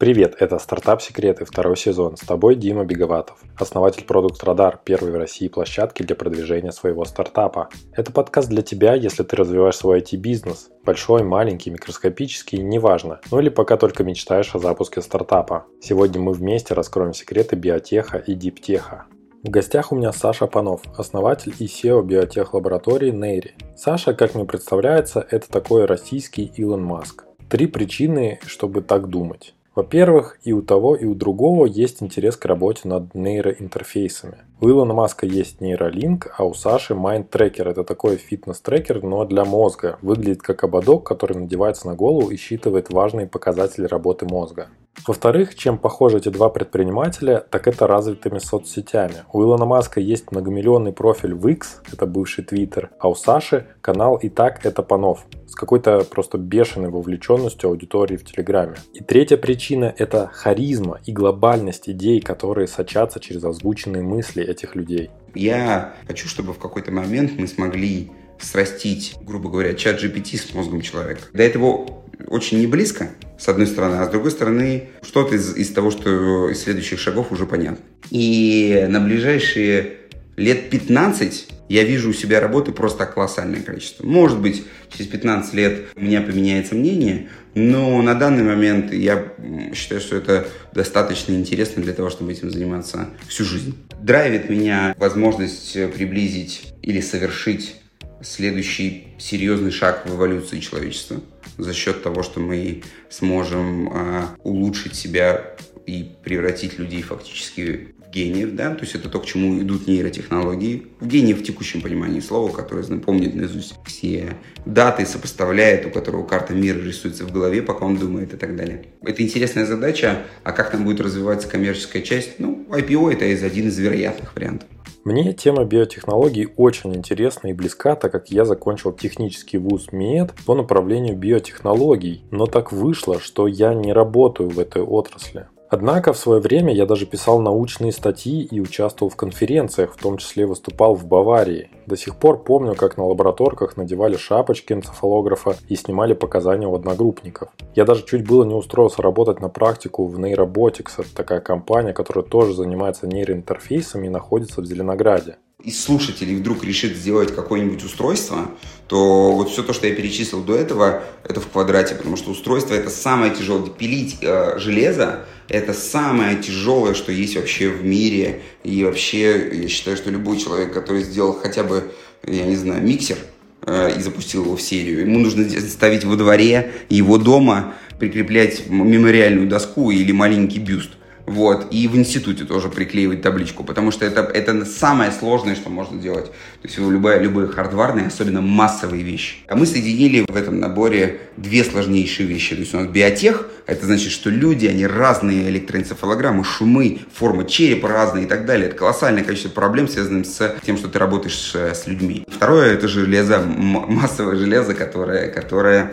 Привет, это «Стартап Секреты», второй сезон. С тобой Дима Беговатов, основатель Продукт Радар, первой в России площадки для продвижения своего стартапа. Это подкаст для тебя, если ты развиваешь свой IT-бизнес. Большой, маленький, микроскопический, неважно. Ну или пока только мечтаешь о запуске стартапа. Сегодня мы вместе раскроем секреты биотеха и диптеха. В гостях у меня Саша Панов, основатель и SEO биотех лаборатории Нейри. Саша, как мне представляется, это такой российский Илон Маск. Три причины, чтобы так думать. Во-первых, и у того, и у другого есть интерес к работе над нейроинтерфейсами. У Илона Маска есть нейролинк, а у Саши Mind Tracker. Это такой фитнес-трекер, но для мозга. Выглядит как ободок, который надевается на голову и считывает важные показатели работы мозга. Во-вторых, чем похожи эти два предпринимателя, так это развитыми соцсетями. У Илона Маска есть многомиллионный профиль в X, это бывший Twitter, а у Саши канал и так это Панов, с какой-то просто бешеной вовлеченностью аудитории в Телеграме. И третья причина – это харизма и глобальность идей, которые сочатся через озвученные мысли этих людей. Я хочу, чтобы в какой-то момент мы смогли срастить, грубо говоря, чат GPT с мозгом человека. До этого очень не близко, с одной стороны, а с другой стороны, что-то из, из того, что из следующих шагов уже понятно. И на ближайшие лет 15 я вижу у себя работы просто колоссальное количество. Может быть, через 15 лет у меня поменяется мнение, но на данный момент я считаю, что это достаточно интересно для того, чтобы этим заниматься всю жизнь. Драйвит меня возможность приблизить или совершить следующий серьезный шаг в эволюции человечества за счет того, что мы сможем э, улучшить себя и превратить людей фактически в гениев, да, то есть это то, к чему идут нейротехнологии, в гениев в текущем понимании слова, которое помнит наизусть все даты, сопоставляет, у которого карта мира рисуется в голове, пока он думает и так далее. Это интересная задача, а как там будет развиваться коммерческая часть? Ну, IPO это один из вероятных вариантов. Мне тема биотехнологий очень интересна и близка, так как я закончил технический вуз МИЭД по направлению биотехнологий, но так вышло, что я не работаю в этой отрасли. Однако в свое время я даже писал научные статьи и участвовал в конференциях, в том числе выступал в Баварии. До сих пор помню, как на лабораторках надевали шапочки энцефалографа и снимали показания у одногруппников. Я даже чуть было не устроился работать на практику в Neirobotics, это такая компания, которая тоже занимается нейроинтерфейсами и находится в Зеленограде из слушателей вдруг решит сделать какое-нибудь устройство, то вот все то, что я перечислил до этого, это в квадрате, потому что устройство это самое тяжелое. Пилить э, железо это самое тяжелое, что есть вообще в мире. И вообще, я считаю, что любой человек, который сделал хотя бы, я не знаю, миксер э, и запустил его в серию, ему нужно ставить во дворе его дома, прикреплять мемориальную доску или маленький бюст. Вот, и в институте тоже приклеивать табличку, потому что это, это самое сложное, что можно делать. То есть любые, любые хардварные, особенно массовые вещи. А мы соединили в этом наборе две сложнейшие вещи. То есть у нас биотех, это значит, что люди, они разные электроэнцефалограммы, шумы, форма черепа разные и так далее. Это колоссальное количество проблем, связанных с тем, что ты работаешь с, с людьми. Второе, это железо, массовое железо, которое, которое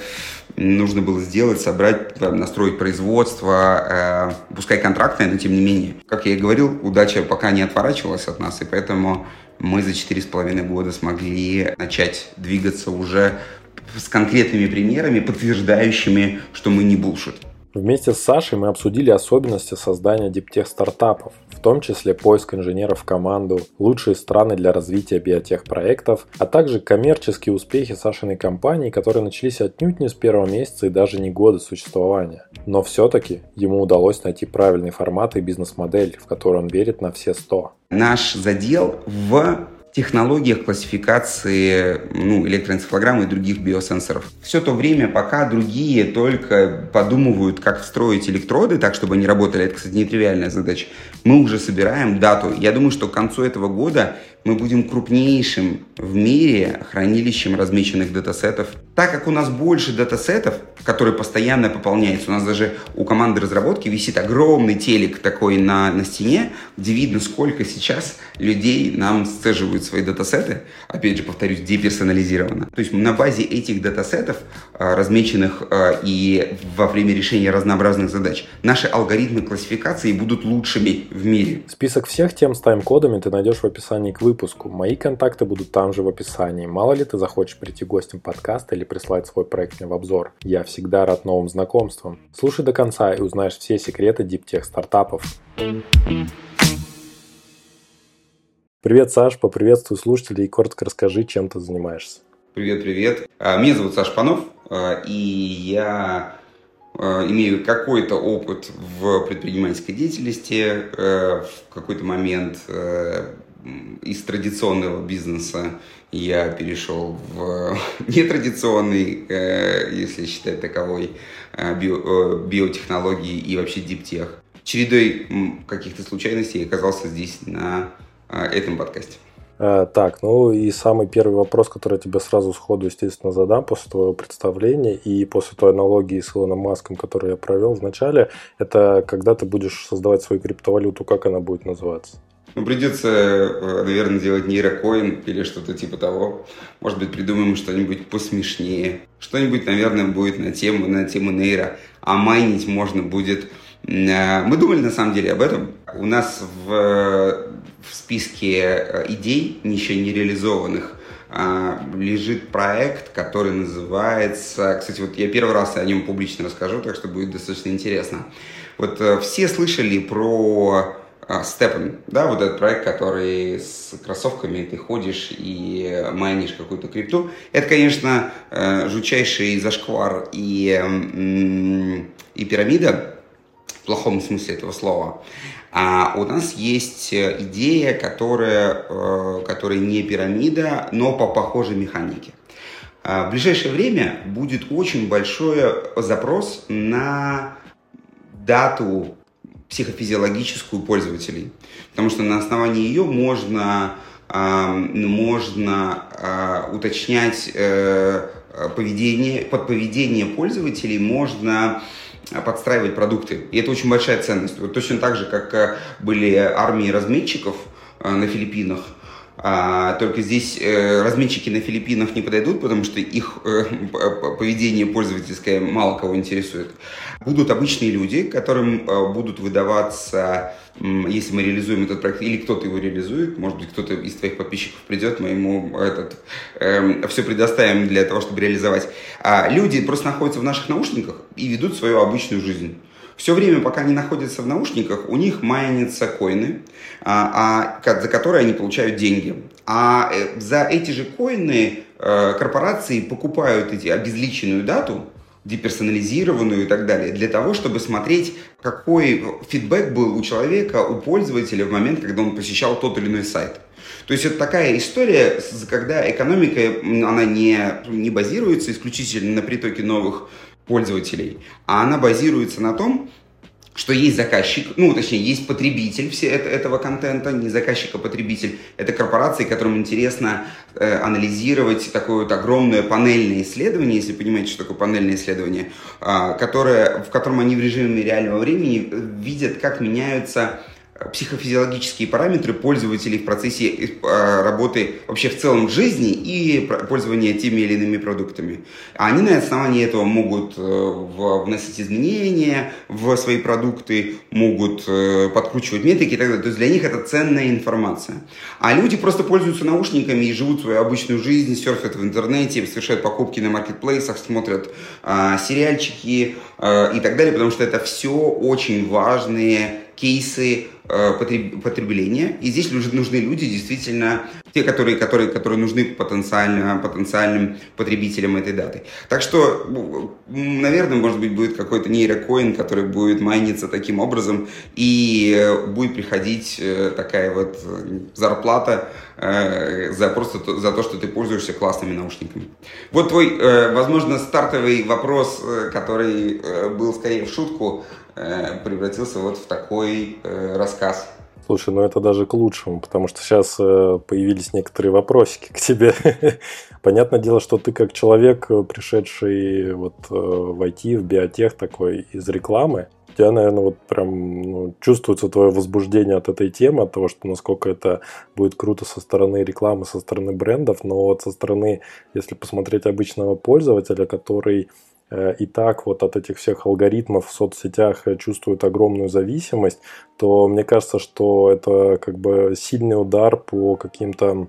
нужно было сделать, собрать, настроить производство, э, пускай контрактное, но тем не менее. Как я и говорил, удача пока не отворачивалась от нас, и поэтому мы за четыре с половиной года смогли начать двигаться уже с конкретными примерами, подтверждающими, что мы не булшит. Вместе с Сашей мы обсудили особенности создания диптех стартапов, в том числе поиск инженеров в команду, лучшие страны для развития биотех проектов, а также коммерческие успехи Сашиной компании, которые начались отнюдь не с первого месяца и даже не года существования. Но все-таки ему удалось найти правильный формат и бизнес-модель, в которую он верит на все сто. Наш задел в технологиях классификации ну, электроэнцефалограммы и других биосенсоров. Все то время, пока другие только подумывают, как встроить электроды так, чтобы они работали, это, кстати, нетривиальная задача, мы уже собираем дату. Я думаю, что к концу этого года мы будем крупнейшим в мире хранилищем размеченных датасетов. Так как у нас больше датасетов, которые постоянно пополняются, у нас даже у команды разработки висит огромный телек такой на, на стене, где видно, сколько сейчас людей нам сцеживают свои датасеты. Опять же, повторюсь, деперсонализированно. То есть на базе этих датасетов, а, размеченных а, и во время решения разнообразных задач, наши алгоритмы классификации будут лучшими в мире. Список всех тем с тайм-кодами ты найдешь в описании к выпуску выпуску. Мои контакты будут там же в описании. Мало ли ты захочешь прийти гостем подкаста или прислать свой проект мне в обзор. Я всегда рад новым знакомствам. Слушай до конца и узнаешь все секреты диптех стартапов. Привет, Саш, поприветствую слушателей и коротко расскажи, чем ты занимаешься. Привет, привет. А, меня зовут Саш Панов, а, и я а, имею какой-то опыт в предпринимательской деятельности. В какой-то момент из традиционного бизнеса я перешел в нетрадиционный, если считать таковой, биотехнологии и вообще диптех. Чередой каких-то случайностей оказался здесь на этом подкасте. Так, ну и самый первый вопрос, который я тебе сразу сходу, естественно, задам после твоего представления и после той аналогии с Илоном Маском, которую я провел в начале, это когда ты будешь создавать свою криптовалюту, как она будет называться? Ну, придется, э, наверное, делать нейрокоин или что-то типа того. Может быть, придумаем что-нибудь посмешнее. Что-нибудь, наверное, будет на тему, на тему нейро. А майнить можно будет... Э, мы думали, на самом деле, об этом. У нас в в списке э, идей, еще не реализованных, лежит проект, который называется... Кстати, вот я первый раз о нем публично расскажу, так что будет достаточно интересно. Вот э, все слышали про Степан, да, вот этот проект, который с кроссовками ты ходишь и майнишь какую-то крипту. Это, конечно, э, жутчайший зашквар и, и пирамида, в плохом смысле этого слова. А у нас есть э, идея, которая, э, которая не пирамида, но по похожей механике. А в ближайшее время будет очень большой запрос на дату психофизиологическую пользователей, потому что на основании ее можно, можно а, уточнять э, поведение, под поведение пользователей можно Э, подстраивать продукты. И это очень большая ценность. Вот точно так же, как э, были армии разметчиков э, на Филиппинах, а, только здесь э, разметчики на Филиппинах не подойдут, потому что их э, поведение пользовательское мало кого интересует. Будут обычные люди, которым э, будут выдаваться, если мы реализуем этот проект, или кто-то его реализует, может быть, кто-то из твоих подписчиков придет, мы ему этот, э, все предоставим для того, чтобы реализовать. А люди просто находятся в наших наушниках и ведут свою обычную жизнь. Все время, пока они находятся в наушниках, у них майнятся коины, а, а, за которые они получают деньги. А э, за эти же коины э, корпорации покупают эти обезличенную дату, деперсонализированную и так далее, для того, чтобы смотреть, какой фидбэк был у человека, у пользователя в момент, когда он посещал тот или иной сайт. То есть это такая история, когда экономика, она не, не базируется исключительно на притоке новых пользователей, а она базируется на том, что есть заказчик, ну, точнее, есть потребитель все это, этого контента, не заказчик, а потребитель. Это корпорации, которым интересно э, анализировать такое вот огромное панельное исследование, если понимаете, что такое панельное исследование, э, которое, в котором они в режиме реального времени видят, как меняются психофизиологические параметры пользователей в процессе э, работы вообще в целом жизни и пользования теми или иными продуктами. Они на основании этого могут э, вносить изменения в свои продукты, могут э, подкручивать метрики и так далее. То есть для них это ценная информация. А люди просто пользуются наушниками и живут свою обычную жизнь, серфят в интернете, совершают покупки на маркетплейсах, смотрят сериальчики и так далее, потому что это все очень важные кейсы э, потребления. И здесь нужны люди действительно, те, которые, которые, которые нужны потенциально, потенциальным потребителям этой даты. Так что, наверное, может быть, будет какой-то нейрокоин, который будет майниться таким образом, и э, будет приходить э, такая вот зарплата за просто за то, что ты пользуешься классными наушниками. Вот твой, возможно, стартовый вопрос, который был скорее в шутку, Э, превратился вот в такой э, рассказ. Слушай, ну это даже к лучшему, потому что сейчас э, появились некоторые вопросики к тебе. Понятное дело, что ты как человек, пришедший вот в IT, в биотех такой из рекламы, у тебя, наверное, вот прям ну, чувствуется твое возбуждение от этой темы, от того, что насколько это будет круто со стороны рекламы, со стороны брендов, но вот со стороны, если посмотреть обычного пользователя, который и так вот от этих всех алгоритмов в соцсетях э, чувствуют огромную зависимость, то мне кажется, что это как бы сильный удар по каким-то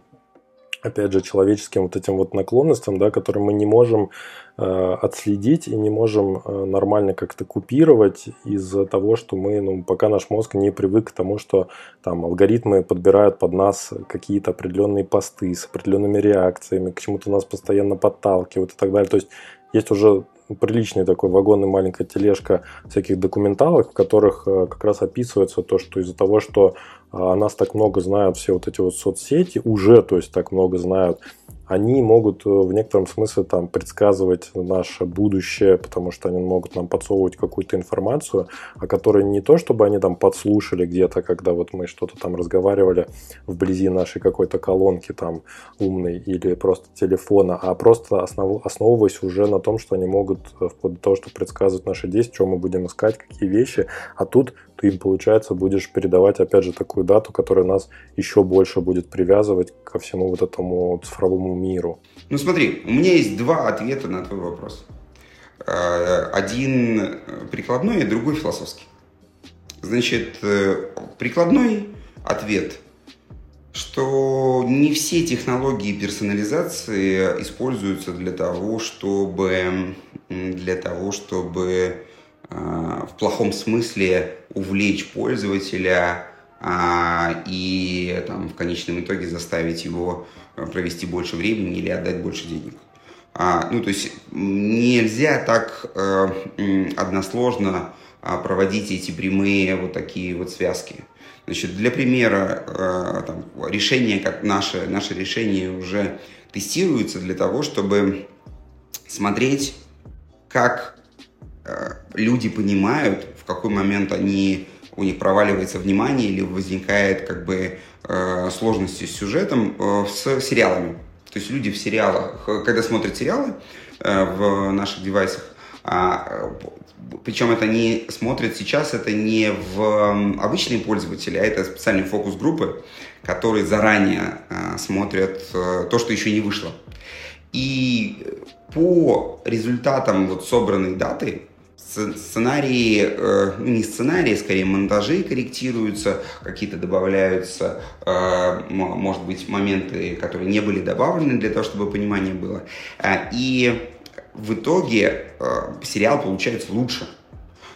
опять же, человеческим вот этим вот наклонностям, да, которые мы не можем отследить и не можем нормально как-то купировать из-за того, что мы, ну, пока наш мозг не привык к тому, что там алгоритмы подбирают под нас какие-то определенные посты с определенными реакциями, к чему-то нас постоянно подталкивают и так далее. То есть есть уже приличный такой вагон и маленькая тележка всяких документалок, в которых э, как раз описывается то, что из-за того, что нас так много знают все вот эти вот соцсети, уже, то есть так много знают, они могут э, в некотором смысле там предсказывать наше будущее, потому что они могут нам подсовывать какую-то информацию, о которой не то, чтобы они там подслушали где-то, когда вот мы что-то там разговаривали вблизи нашей какой-то колонки там умной или просто телефона, а просто основ, основываясь уже на том, что они могут э, вплоть до того, что предсказывать наши действия, что мы будем искать, какие вещи, а тут ты им, получается, будешь передавать, опять же, такую дату, которая нас еще больше будет привязывать ко всему вот этому цифровому миру. Ну смотри, у меня есть два ответа на твой вопрос. Э, один прикладной, а другой философский. Значит, э, прикладной ответ, что не все технологии персонализации используются для того, чтобы, для того, чтобы в плохом смысле увлечь пользователя а, и там, в конечном итоге заставить его э, провести больше времени или отдать больше денег. А, ну, то есть нельзя так э, односложно а, проводить эти прямые вот такие вот связки. Значит, для примера, э, там, решение, как наше, наше решение уже тестируется для того, чтобы смотреть, как Э, люди понимают, в какой момент они, у них проваливается внимание или возникает как бы э, сложности с сюжетом э, с сериалами. То есть люди в сериалах, когда смотрят сериалы в наших девайсах, а, причем это не смотрят сейчас, это не в обычные пользователи, а это специальные фокус-группы, которые заранее смотрят то, что еще не вышло. И по результатам вот собранной даты сценарии, э, ну, не сценарии, скорее монтажи корректируются, какие-то добавляются, э, может быть, моменты, которые не были добавлены для того, чтобы понимание было. Э, и в итоге сериал получается лучше.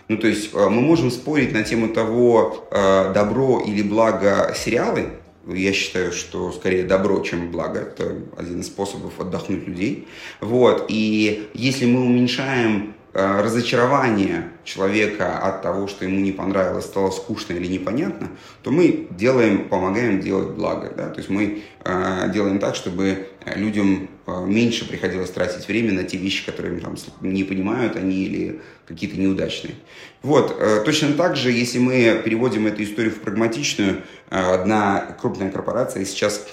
Ну, то есть мы можем спорить на тему того, добро или благо сериалы. Я считаю, что скорее добро, чем благо. Это один из способов отдохнуть людей. Вот. И если мы уменьшаем Э, разочарование человека от того, что ему не понравилось, стало скучно или непонятно, то мы делаем, помогаем делать благо. Да? То есть мы э, делаем так, чтобы людям э, меньше приходилось тратить время на те вещи, которые там не понимают они или какие-то неудачные. Вот, э, точно так же, если мы переводим эту историю в прагматичную, э, одна крупная корпорация сейчас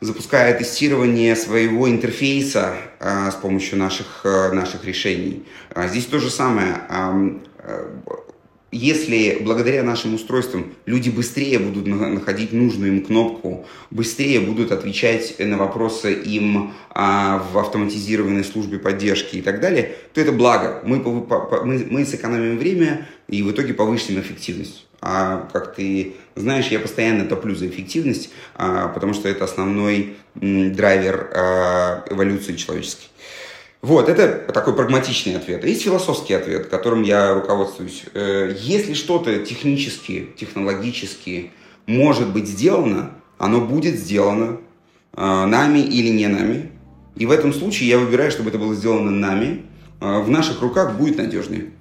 запуская тестирование своего интерфейса э, с помощью наших, э, наших решений. А здесь то же самое. Э, если благодаря нашим устройствам люди быстрее будут находить нужную им кнопку, быстрее будут отвечать на вопросы им а, в автоматизированной службе поддержки и так далее, то это благо. Мы, мы, мы сэкономим время и в итоге повысим эффективность. А как ты знаешь, я постоянно топлю за эффективность, а, потому что это основной драйвер а, эволюции человеческой. Вот, это такой прагматичный ответ. Есть философский ответ, которым я руководствуюсь. Э, если что-то технически, технологически может быть сделано, оно будет сделано а, нами или не нами. И в этом случае я выбираю, чтобы это было сделано нами. В наших руках будет надежнее.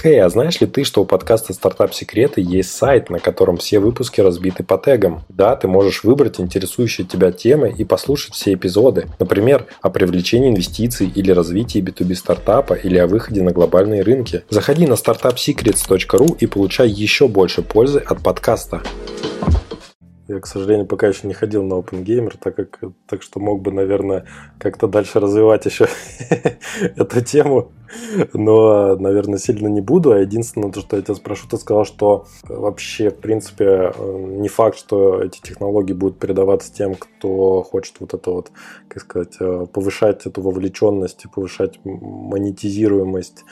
Хей, а знаешь ли ты, что у подкаста «Стартап Секреты» есть сайт, на котором все выпуски разбиты по тегам? Да, ты можешь выбрать интересующие тебя темы и послушать все эпизоды. Например, о привлечении инвестиций или развитии B2B стартапа или о выходе на глобальные рынки. Заходи на startupsecrets.ru и получай еще больше пользы от подкаста. Я, к сожалению, пока еще не ходил на OpenGamer, так, как, так что мог бы, наверное, как-то дальше развивать еще эту тему. Но, наверное, сильно не буду. А единственное, то, что я тебя спрошу, ты сказал, что вообще, в принципе, не факт, что эти технологии будут передаваться тем, кто хочет вот это вот, как сказать, э, повышать эту вовлеченность повышать монетизируемость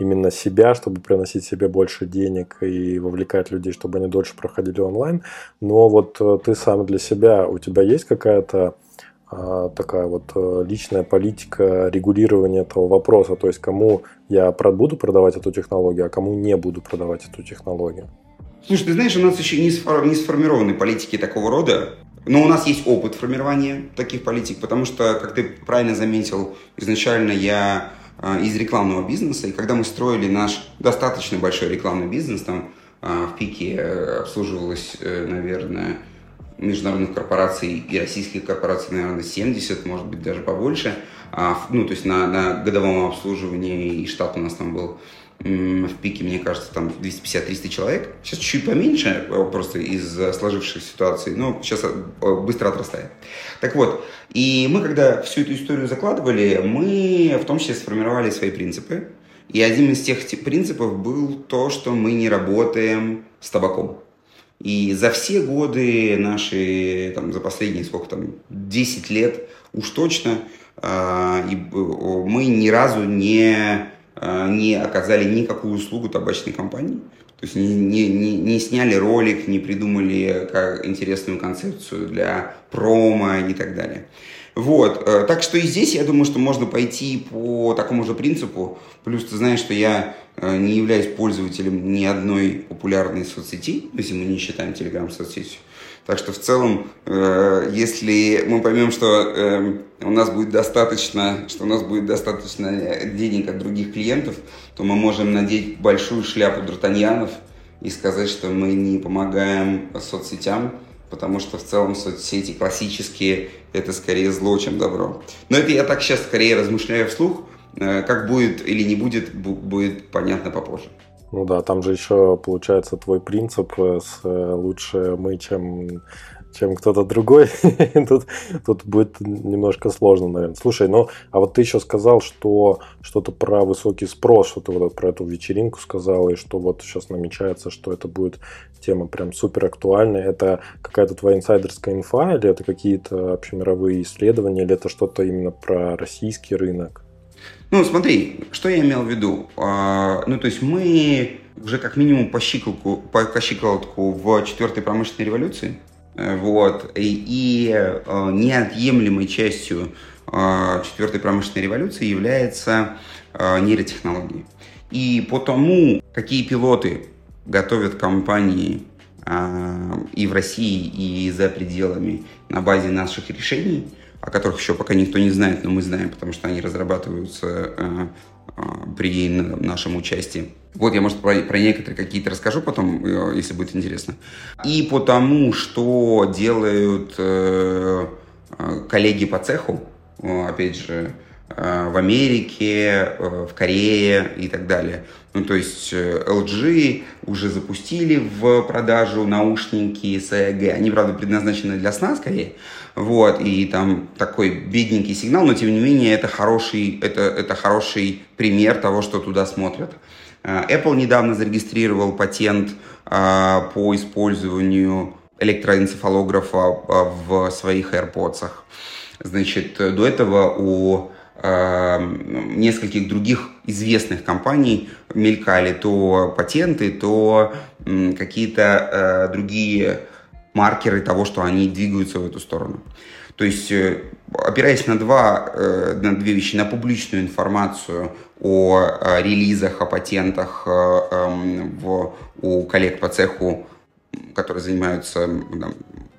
именно себя, чтобы приносить себе больше денег и вовлекать людей, чтобы они дольше проходили онлайн. Но вот э, ты сам для себя, у тебя есть какая-то а, такая вот э, личная политика регулирования этого вопроса, то есть кому я буду продавать эту технологию, а кому не буду продавать эту технологию. Слушай, ты знаешь, у нас еще не, сфор- сформированы политики такого рода, но у нас есть опыт формирования таких политик, потому что, как ты правильно заметил, изначально я из рекламного бизнеса, и когда мы строили наш достаточно большой рекламный бизнес, там э, в пике э, обслуживалось, э, наверное, международных корпораций и российских корпораций, наверное, 70, может быть, даже побольше. А, ну, то есть на, на годовом обслуживании и штат у нас там был в пике, мне кажется, там 250-300 человек. Сейчас чуть поменьше, э, просто из сложившихся ситуаций, но сейчас э, быстро отрастает. Так вот, и мы, когда всю эту историю закладывали, мы в том числе сформировали свои принципы. И один из тех принципов был то, что мы не работаем с табаком. И за все годы наши, там, за последние сколько там, 10 лет уж точно, э, и, мы ни разу не, не оказали никакую услугу табачной компании. То есть не, не, не, не сняли ролик, не придумали как интересную концепцию для промо и так далее. Вот, э, так что и здесь я думаю, что можно пойти по такому же принципу. Плюс ты знаешь, что я э, не являюсь пользователем ни одной популярной соцсети, если мы не считаем Telegram соцсетью. Так что в целом, э, если мы поймем, что у нас будет достаточно, что у нас будет достаточно денег от других клиентов, то мы можем надеть большую шляпу Д'Артаньянов и сказать, что мы не помогаем соцсетям, потому что в целом соцсети классические – это скорее зло, чем добро. Но это я так сейчас скорее размышляю вслух, э, как будет или не будет, будет понятно попозже. Ну да, там же еще получается твой принцип э, с э, лучше мы, чем чем кто-то другой, тут, тут будет немножко сложно, наверное. Слушай, ну, а вот ты еще сказал, что что-то про высокий спрос, что ты вот про эту вечеринку сказал, и что вот сейчас намечается, что это будет тема прям супер актуальная. Это какая-то твоя инсайдерская инфа, или это какие-то общемировые исследования, или это что-то именно про российский рынок? Ну, смотри, что я имел в виду. А, ну, то есть мы уже как минимум по щиколотку, по, щиколотку в четвертой промышленной революции, Э, вот. И, и э, неотъемлемой частью э, четвертой промышленной революции является нейротехнологии. И по тому, какие пилоты готовят компании и в России, и за пределами на базе наших решений, о которых еще пока никто не знает, но мы знаем, потому что они разрабатываются при нашем участии. Вот я, может, про, про некоторые какие-то расскажу потом, э, если будет интересно. И потому, что делают э, э коллеги по цеху, э, опять же, в Америке, в Корее и так далее. Ну, то есть LG уже запустили в продажу наушники с EEG. Они, правда, предназначены для сна скорее. Вот, и там такой бедненький сигнал, но тем не менее это хороший, это, это хороший пример того, что туда смотрят. Э, Apple недавно зарегистрировал патент э, по использованию электроэнцефалографа э, в своих AirPods. Значит, до этого у нескольких других известных компаний мелькали то патенты, то какие-то другие маркеры того, что они двигаются в эту сторону. То есть, опираясь на, два, на две вещи, на публичную информацию о э, релизах, о патентах э, эм, в, у коллег по цеху, которые занимаются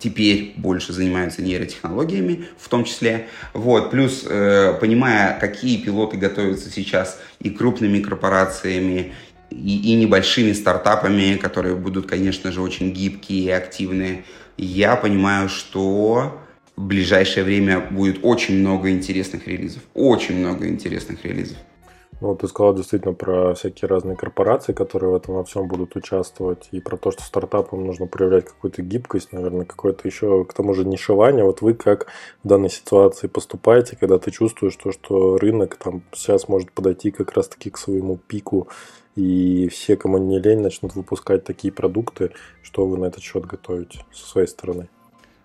теперь больше занимаются нейротехнологиями в том числе. Вот. Плюс, э, понимая, какие пилоты готовятся сейчас и крупными корпорациями, и, и небольшими стартапами, которые будут, конечно же, очень гибкие и активные, я понимаю, что в ближайшее время будет очень много интересных релизов. Очень много интересных релизов. Ну, ты сказал действительно про всякие разные корпорации, которые в этом во всем будут участвовать, и про то, что стартапам нужно проявлять какую-то гибкость, наверное, какое-то еще, к тому же, нишевание. Вот вы как в данной ситуации поступаете, когда ты чувствуешь то, что рынок там сейчас может подойти как раз-таки к своему пику, и все, кому не лень, начнут выпускать такие продукты, что вы на этот счет готовите со своей стороны?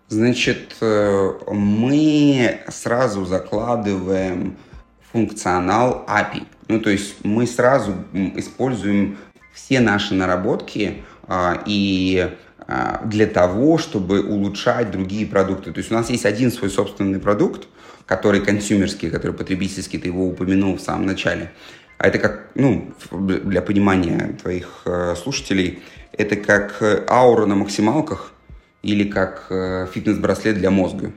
Значит, э, мы сразу закладываем функционал API. Ну, то есть мы сразу используем все наши наработки а, и а, для того, чтобы улучшать другие продукты. То есть у нас есть один свой собственный продукт, который консюмерский, который потребительский, ты его упомянул в самом начале. А это как, ну, для понимания твоих э, слушателей, это как аура на максималках или как э, фитнес-браслет для мозга.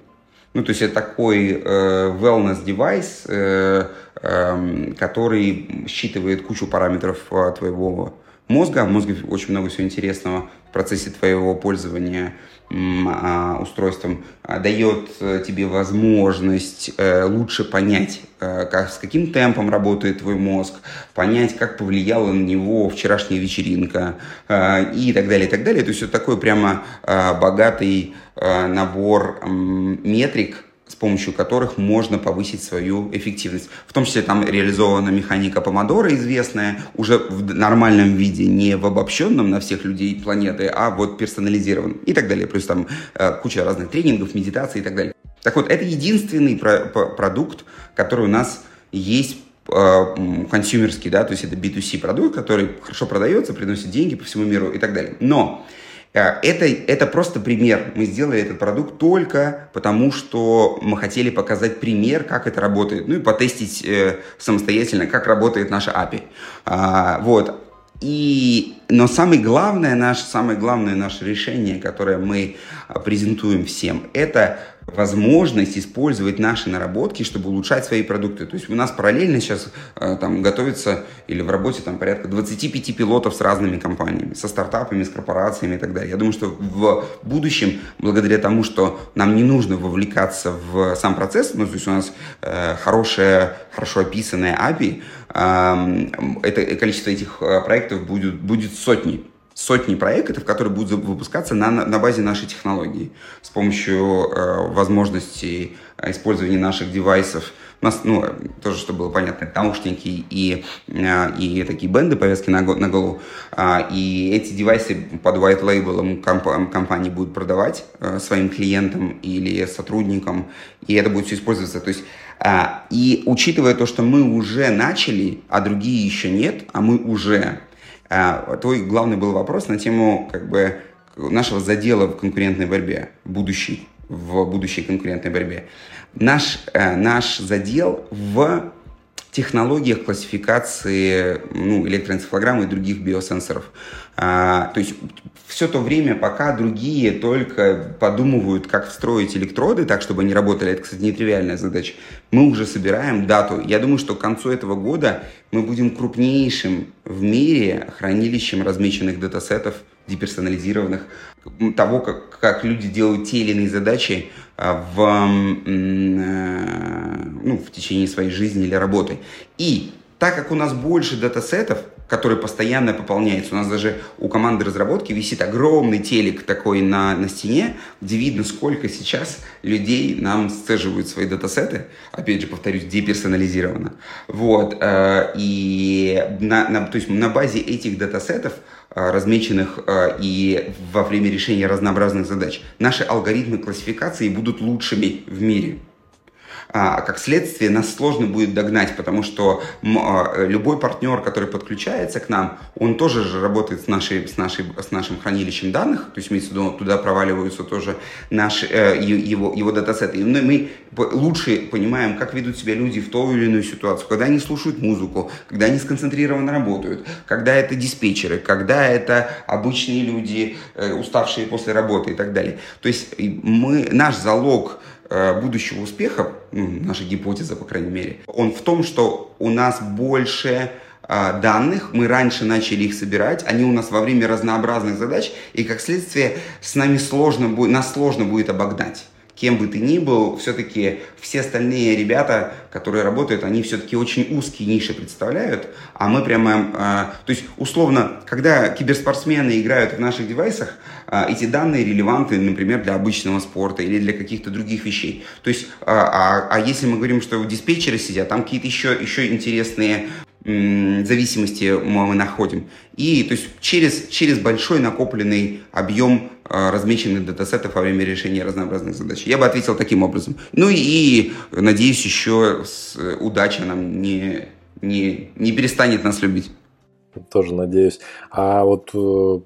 Ну, то есть это такой э, wellness девайс, э, э, который считывает кучу параметров э, твоего мозга. В мозге очень много всего интересного в процессе твоего пользования устройством а, дает э, тебе возможность э, лучше понять, э, как, с каким темпом работает твой мозг, понять, как повлияла на него вчерашняя вечеринка и так далее, и так далее. То есть это такой прямо богатый набор метрик, с помощью которых можно повысить свою эффективность. В том числе там реализована механика помодора известная, уже в нормальном виде, не в обобщенном на всех людей планеты, а вот персонализированном и так далее. Плюс там э, куча разных тренингов, медитации и так далее. Так вот, это единственный про- про- продукт, который у нас есть э, консюмерский, да, то есть это B2C продукт, который хорошо продается, приносит деньги по всему миру и так далее. Но это, это просто пример. Мы сделали этот продукт только потому, что мы хотели показать пример, как это работает. Ну и потестить э, самостоятельно, как работает наша API. А, вот. И, но самое главное, наше, самое главное наше решение, которое мы презентуем всем, это возможность использовать наши наработки, чтобы улучшать свои продукты. То есть у нас параллельно сейчас э, там готовится или в работе там порядка 25 пилотов с разными компаниями, со стартапами, с корпорациями и так далее. Я думаю, что в будущем, благодаря тому, что нам не нужно вовлекаться в сам процесс, ну, то есть у нас э, хорошая, хорошо описанная API, э, это количество этих э, проектов будет, будет сотни сотни проектов, которые будут выпускаться на, на базе нашей технологии с помощью э, возможностей использования наших девайсов. У нас, ну, тоже, чтобы было понятно, наушники и, э, и такие бенды, повязки на, на голову. А, и эти девайсы под white label комп, компании будут продавать э, своим клиентам или сотрудникам, и это будет все использоваться. То есть а, и учитывая то, что мы уже начали, а другие еще нет, а мы уже а, твой главный был вопрос на тему как бы нашего задела в конкурентной борьбе, будущей, в будущей конкурентной борьбе. Наш, э, наш задел в технологиях классификации ну, электроэнцефалограммы и других биосенсоров. А, то есть все то время, пока другие только подумывают, как встроить электроды так, чтобы они работали, это, кстати, нетривиальная задача, мы уже собираем дату. Я думаю, что к концу этого года мы будем крупнейшим в мире хранилищем размеченных датасетов, деперсонализированных, того, как, как люди делают те или иные задачи а, в, э, ну, в течение своей жизни или работы. И так как у нас больше датасетов, которые постоянно пополняются, у нас даже у команды разработки висит огромный телек такой на, на стене, где видно, сколько сейчас людей нам сцеживают свои датасеты, опять же, повторюсь, деперсонализированно. Вот, э, и на, на, то есть на базе этих датасетов Э, размеченных э, и во время решения разнообразных задач. Наши алгоритмы классификации будут лучшими в мире. А как следствие нас сложно будет догнать, потому что а, любой партнер, который подключается к нам, он тоже же работает с, нашей, с, нашей, с нашим хранилищем данных, то есть в виду, туда проваливаются тоже наши, э, его, его датасеты. И мы лучше понимаем, как ведут себя люди в ту или иную ситуацию, когда они слушают музыку, когда они сконцентрированно работают, когда это диспетчеры, когда это обычные люди, э, уставшие после работы и так далее. То есть мы, наш залог будущего успеха, ну, наша гипотеза, по крайней мере, он в том, что у нас больше э, данных, мы раньше начали их собирать, они у нас во время разнообразных задач, и как следствие с нами сложно будет, нас сложно будет обогнать кем бы ты ни был, все-таки все остальные ребята, которые работают, они все-таки очень узкие ниши представляют, а мы прямо, э, то есть условно, когда киберспортсмены играют в наших девайсах, э, эти данные релевантны, например, для обычного спорта или для каких-то других вещей. То есть, э, а, а если мы говорим, что диспетчеры сидят, там какие-то еще, еще интересные зависимости мы находим. И то есть через, через большой накопленный объем размеченных датасетов во время решения разнообразных задач. Я бы ответил таким образом. Ну и, и надеюсь, еще с, удача нам не, не, не перестанет нас любить. Тоже надеюсь. А вот э,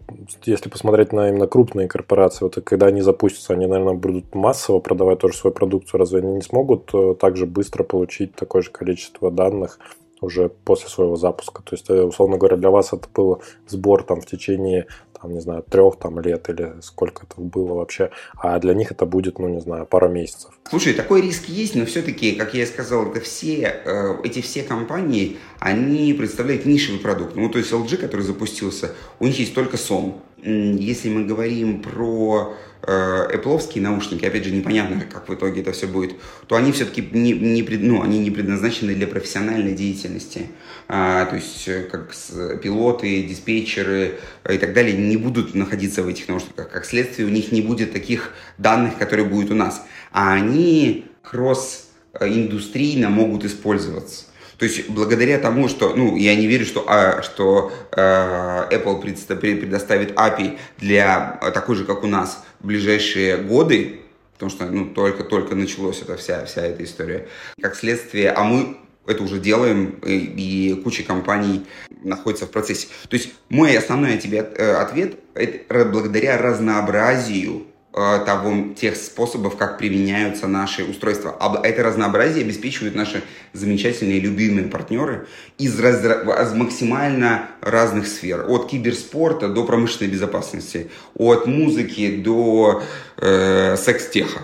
если посмотреть на именно крупные корпорации, вот когда они запустятся, они, наверное, будут массово продавать тоже свою продукцию. Разве они не смогут э, также быстро получить такое же количество данных уже после своего запуска? То есть, э, условно говоря, для вас это был сбор там в течение там, не знаю, трех там лет или сколько это было вообще, а для них это будет, ну, не знаю, пару месяцев. Слушай, такой риск есть, но все-таки, как я и сказал, это все, э, эти все компании, они представляют нишевый продукт. Ну, то есть LG, который запустился, у них есть только сон. Если мы говорим про Apple наушники, опять же, непонятно, как в итоге это все будет, то они все-таки не, не, ну, они не предназначены для профессиональной деятельности. А, то есть, э, как с, пилоты, диспетчеры и так далее не будут находиться в этих наушниках. Как следствие, у них не будет таких данных, которые будут у нас. А они кросс-индустрийно могут использоваться. То есть благодаря тому, что, ну, я не верю, что, а, что э, Apple предоставит API для э, такой же, как у нас, ближайшие годы, потому что, ну, только-только началась эта вся, вся эта история. Как следствие, а мы это уже делаем, и, и куча компаний находится в процессе. То есть мой основной тебе э, ответ – это благодаря разнообразию того, тех способов, как применяются наши устройства. Это разнообразие обеспечивают наши замечательные любимые партнеры из, раз, из максимально разных сфер. От киберспорта до промышленной безопасности, от музыки до э, секс-теха.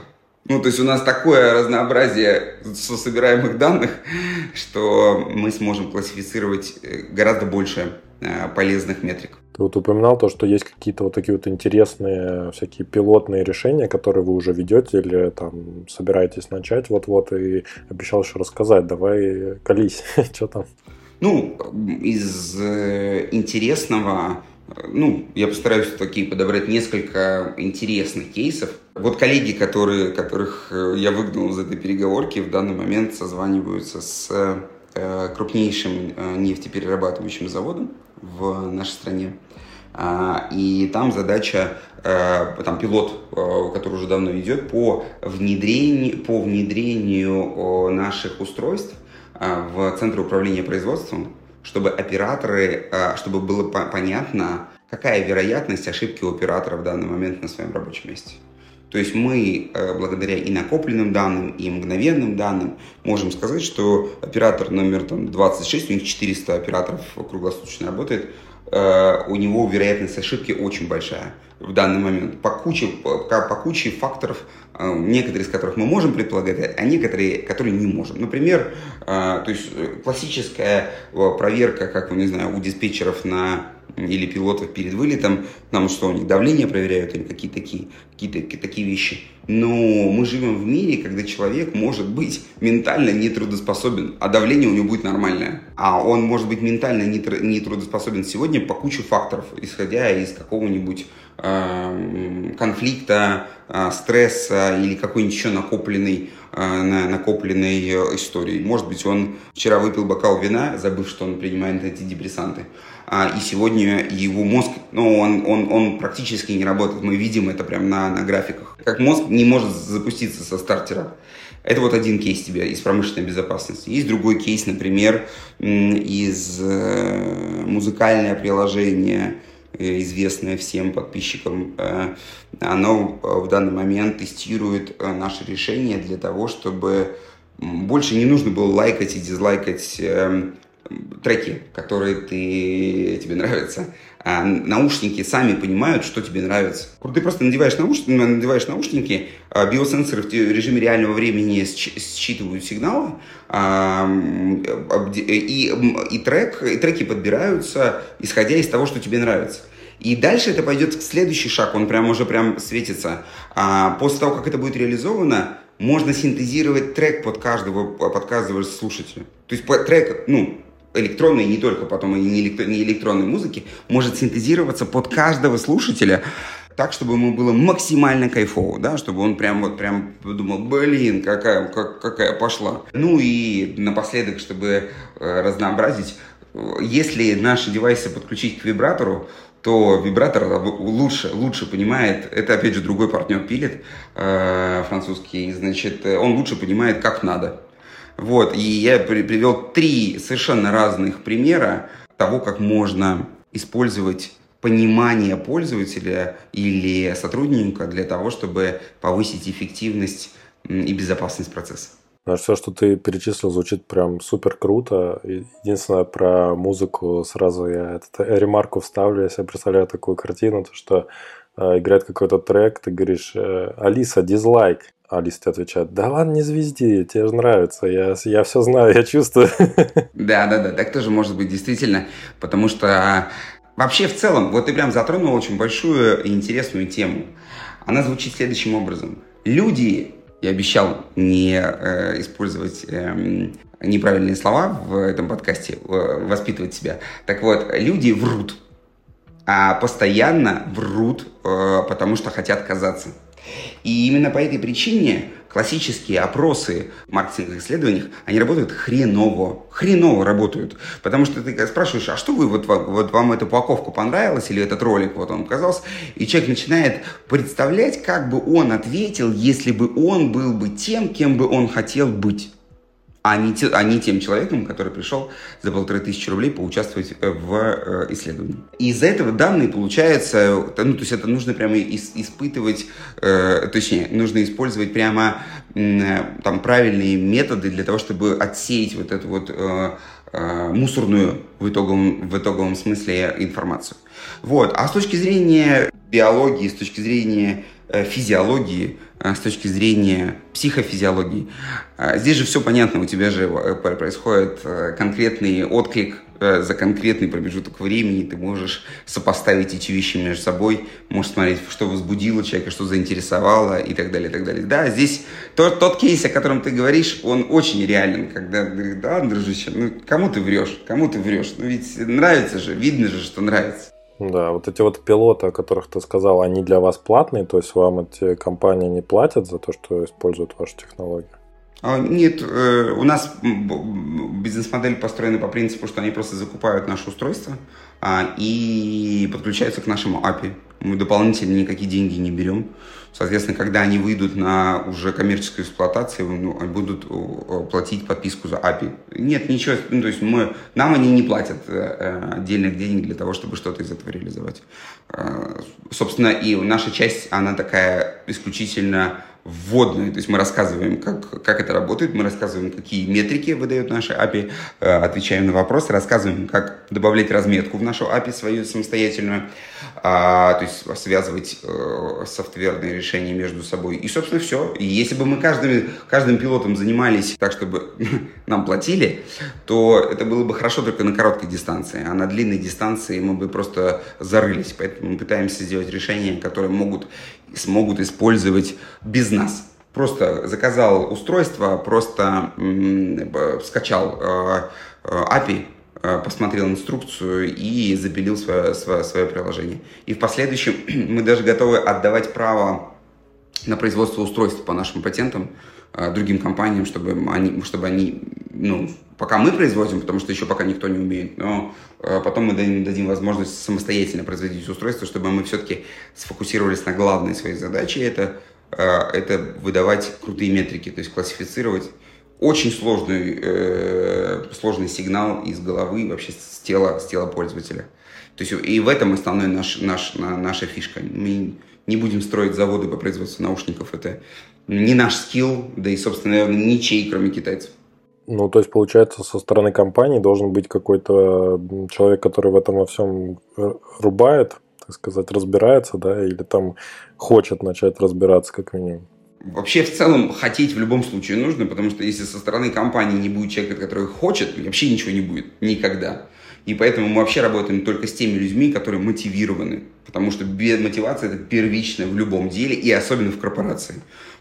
Ну, то есть у нас такое разнообразие собираемых данных, что мы сможем классифицировать э, гораздо больше э, полезных метрик. Ты вот упоминал то, что есть какие-то вот такие вот интересные всякие пилотные решения, которые вы уже ведете или там собираетесь начать вот-вот и обещал еще рассказать. Давай колись, что там? Ну, из э, интересного, ну, я постараюсь такие подобрать несколько интересных кейсов. Вот коллеги, которые, которых э, я выгнал из этой переговорки, в данный момент созваниваются с э, крупнейшим нефтеперерабатывающим заводом в нашей стране. А, и там задача, э, там пилот, э, который уже давно идет, по внедрению, по внедрению наших устройств э, в центры управления производством, чтобы операторы, чтобы было понятно, какая вероятность ошибки у оператора в данный момент на своем рабочем месте. То есть мы, благодаря и накопленным данным, и мгновенным данным, можем сказать, что оператор номер там, 26, у них 400 операторов круглосуточно работает, Э, у него вероятность ошибки очень большая в данный момент по куче, по, по куче факторов, э, некоторые из которых мы можем предполагать, а некоторые, которые не можем. Например, э, то есть классическая проверка, как, не знаю, у диспетчеров на или пилотов перед вылетом, нам что, у них давление проверяют или какие-то такие, какие-то такие вещи. Но мы живем в мире, когда человек может быть ментально нетрудоспособен, а давление у него будет нормальное. А он может быть ментально нетрудоспособен сегодня по куче факторов, исходя из какого-нибудь э, конфликта, э, стресса или какой-нибудь еще накопленной, э, накопленной истории. Может быть, он вчера выпил бокал вина, забыв, что он принимает антидепрессанты а, и сегодня его мозг, ну, он, он, он практически не работает. Мы видим это прямо на, на графиках. Как мозг не может запуститься со стартера. Это вот один кейс тебе из промышленной безопасности. Есть другой кейс, например, из э, музыкальное приложение, э, известное всем подписчикам. Э, оно в данный момент тестирует наше решение для того, чтобы больше не нужно было лайкать и дизлайкать эм, треки, которые ты, тебе нравятся. А наушники сами понимают, что тебе нравится. Ты просто надеваешь наушники, надеваешь наушники а биосенсоры в режиме реального времени считывают сигналы, а, и, и, трек, и треки подбираются, исходя из того, что тебе нравится. И дальше это пойдет в следующий шаг, он прям уже прям светится. А после того, как это будет реализовано, можно синтезировать трек под каждого, под каждого слушателя. То есть трек, ну, электронной, не только потом и не, электро, не электронной музыки, может синтезироваться под каждого слушателя так, чтобы ему было максимально кайфово, да, чтобы он прям вот прям подумал, блин, какая, как, какая пошла. Ну и напоследок, чтобы э, разнообразить, если наши девайсы подключить к вибратору, то вибратор лучше, лучше понимает, это опять же другой партнер пилит, э, французский, значит, он лучше понимает, как надо. Вот, и я при, привел три совершенно разных примера того, как можно использовать понимание пользователя или сотрудника для того, чтобы повысить эффективность и безопасность процесса. Ну, все, что ты перечислил, звучит прям супер круто. Единственное, про музыку сразу я этот ремарку вставлю. Я себе представляю такую картину, то что э, играет какой-то трек, ты говоришь, э, Алиса, дизлайк. Тебе отвечает, да ладно, не звезди, тебе же нравится, я, я все знаю, я чувствую. Да, да, да, так тоже может быть действительно, потому что вообще в целом, вот ты прям затронул очень большую и интересную тему. Она звучит следующим образом. Люди я обещал не э, использовать э, неправильные слова в этом подкасте, э, воспитывать себя. Так вот, люди врут, а постоянно врут, э, потому что хотят казаться. И именно по этой причине классические опросы в маркетинговых исследованиях, они работают хреново. Хреново работают. Потому что ты спрашиваешь, а что вы, вот, вот вам эта упаковка понравилась или этот ролик вот он показался? И человек начинает представлять, как бы он ответил, если бы он был бы тем, кем бы он хотел быть а не, те, а не тем человеком, который пришел за полторы тысячи рублей поучаствовать э, в э, исследовании. И из-за этого данные получаются, ну, то есть это нужно прямо ис, испытывать, э, точнее, нужно использовать прямо э, там правильные методы для того, чтобы отсеять вот эту вот э, э, мусорную в итоговом, в итоговом смысле информацию. Вот. А с точки зрения биологии, с точки зрения физиологии, Э, с точки зрения психофизиологии. Э, здесь же все понятно, у тебя же э, происходит конкретный отклик за конкретный промежуток времени, ты можешь сопоставить эти вещи между собой, можешь смотреть, что возбудило человека, что заинтересовало и так далее, и так далее. Да, здесь тот, тот кейс, о котором ты говоришь, он очень реален, когда ты говоришь, да, дружище, ну кому ты врешь, кому ты врешь, ну ведь нравится же, видно же, что нравится. Да, вот эти вот пилоты, о которых ты сказал, они для вас платные, то есть вам эти компании не платят за то, что используют вашу технологию? А, нет, э, у нас бизнес-модель построена по принципу, что они просто закупают наше устройство а, и подключаются к нашему API. Мы дополнительно никакие деньги не берем. Соответственно, когда они выйдут на уже коммерческую эксплуатацию, ну, будут платить подписку за API. Нет, ничего, ну, то есть мы, нам они не платят э, э, отдельных денег для того, чтобы что-то из этого реализовать. Э, собственно, и наша часть, она такая исключительно вводную, то есть мы рассказываем, как, как это работает, мы рассказываем, какие метрики выдают наши API, э, отвечаем на вопросы, рассказываем, как добавлять разметку в нашу API свою самостоятельную, а, то есть связывать э, софтверные решения между собой. И, собственно, все. И если бы мы каждым, каждым пилотом занимались так, чтобы нам платили, то это было бы хорошо только на короткой дистанции, а на длинной дистанции мы бы просто зарылись. Поэтому мы пытаемся сделать решения, которые могут смогут использовать без нас. Просто заказал устройство, просто скачал э, э, API, э, посмотрел инструкцию и запилил свое, свое, свое приложение. И в последующем мы даже готовы отдавать право на производство устройств по нашим патентам другим компаниям, чтобы они, чтобы они ну, пока мы производим, потому что еще пока никто не умеет, но э, потом мы дадим, дадим возможность самостоятельно производить устройство, чтобы мы все-таки сфокусировались на главной своей задаче, это, э, это выдавать крутые метрики, то есть классифицировать очень сложный, э, сложный сигнал из головы, вообще с тела, с тела пользователя. То есть и в этом основной наш, наш, наша фишка. Мы не будем строить заводы по производству наушников, это не наш скилл, да и, собственно, наверное, ничей, кроме китайцев. Ну, то есть, получается, со стороны компании должен быть какой-то человек, который в этом во всем э, рубает, так сказать, разбирается, да, или там хочет начать разбираться, как минимум. Вообще, в целом, хотеть в любом случае нужно, потому что если со стороны компании не будет человека, который хочет, вообще ничего не будет. Никогда. И поэтому мы вообще работаем только с теми людьми, которые мотивированы. Потому что мотивация – это первичная в любом деле, и особенно в корпорации.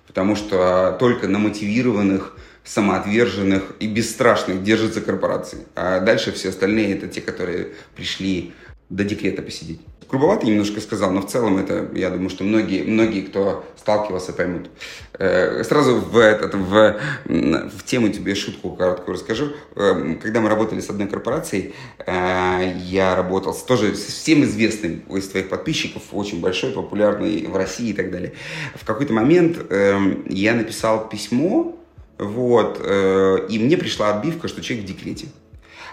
Потому что только на мотивированных самоотверженных и бесстрашных держатся корпорации. А дальше все остальные это те, которые пришли до декрета посидеть. Грубовато немножко сказал, но в целом это, я думаю, что многие, многие кто сталкивался, поймут. Э, сразу в, этот, в, в тему тебе шутку короткую расскажу. Э, когда мы работали с одной корпорацией, э, я работал с, тоже с всем известным из твоих подписчиков, очень большой, популярный в России и так далее. В какой-то момент я написал письмо вот. Э, и мне пришла отбивка, что человек в декрете.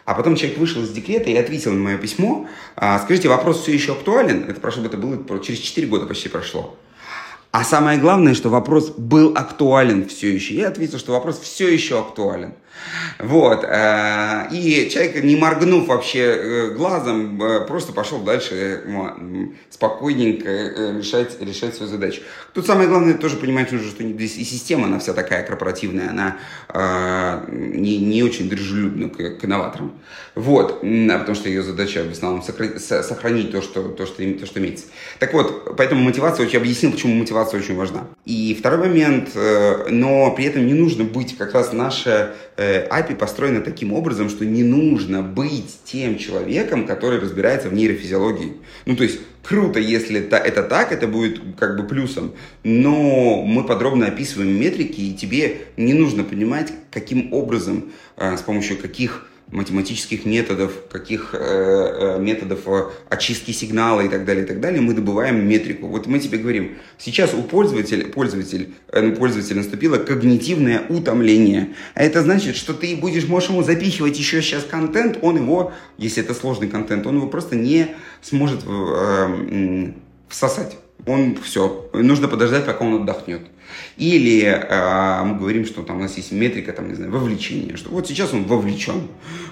А потом человек вышел из декрета и ответил на мое письмо. А, скажите, вопрос все еще актуален? Это прошло, это было через 4 года почти прошло. А самое главное, что вопрос был актуален все еще. Я ответил, что вопрос все еще актуален. Вот. Э, и человек, не моргнув вообще э, глазом, э, просто пошел дальше спокойненько решать, решать свою задачу. Тут самое главное тоже понимать нужно, что и система, она вся такая корпоративная, она не, не очень дружелюбна к, к инноваторам. Вот. Потому что ее задача в основном сохранить то, что, то, что, то, что имеется. Так вот, поэтому мотивация, я объяснил, почему мотивация очень важна. И второй момент, но при этом не нужно быть как раз наше API э, построена таким образом, что не нужно быть тем человеком, который разбирается в нейрофизиологии. Ну, то есть, круто, если это, это так, это будет как бы плюсом, но мы подробно описываем метрики, и тебе не нужно понимать, каким образом, э, с помощью каких математических методов, каких э, э, методов э, очистки сигнала и так далее, и так далее, мы добываем метрику. Вот мы тебе говорим, сейчас у пользователя, пользователь, э, пользователя наступило когнитивное утомление. А это значит, что ты будешь, можешь ему запихивать еще сейчас контент, он его, если это сложный контент, он его просто не сможет всосать. Он все, нужно подождать, пока он отдохнет. Или э, мы говорим, что там у нас есть метрика, там, не знаю, вовлечения, что вот сейчас он вовлечен,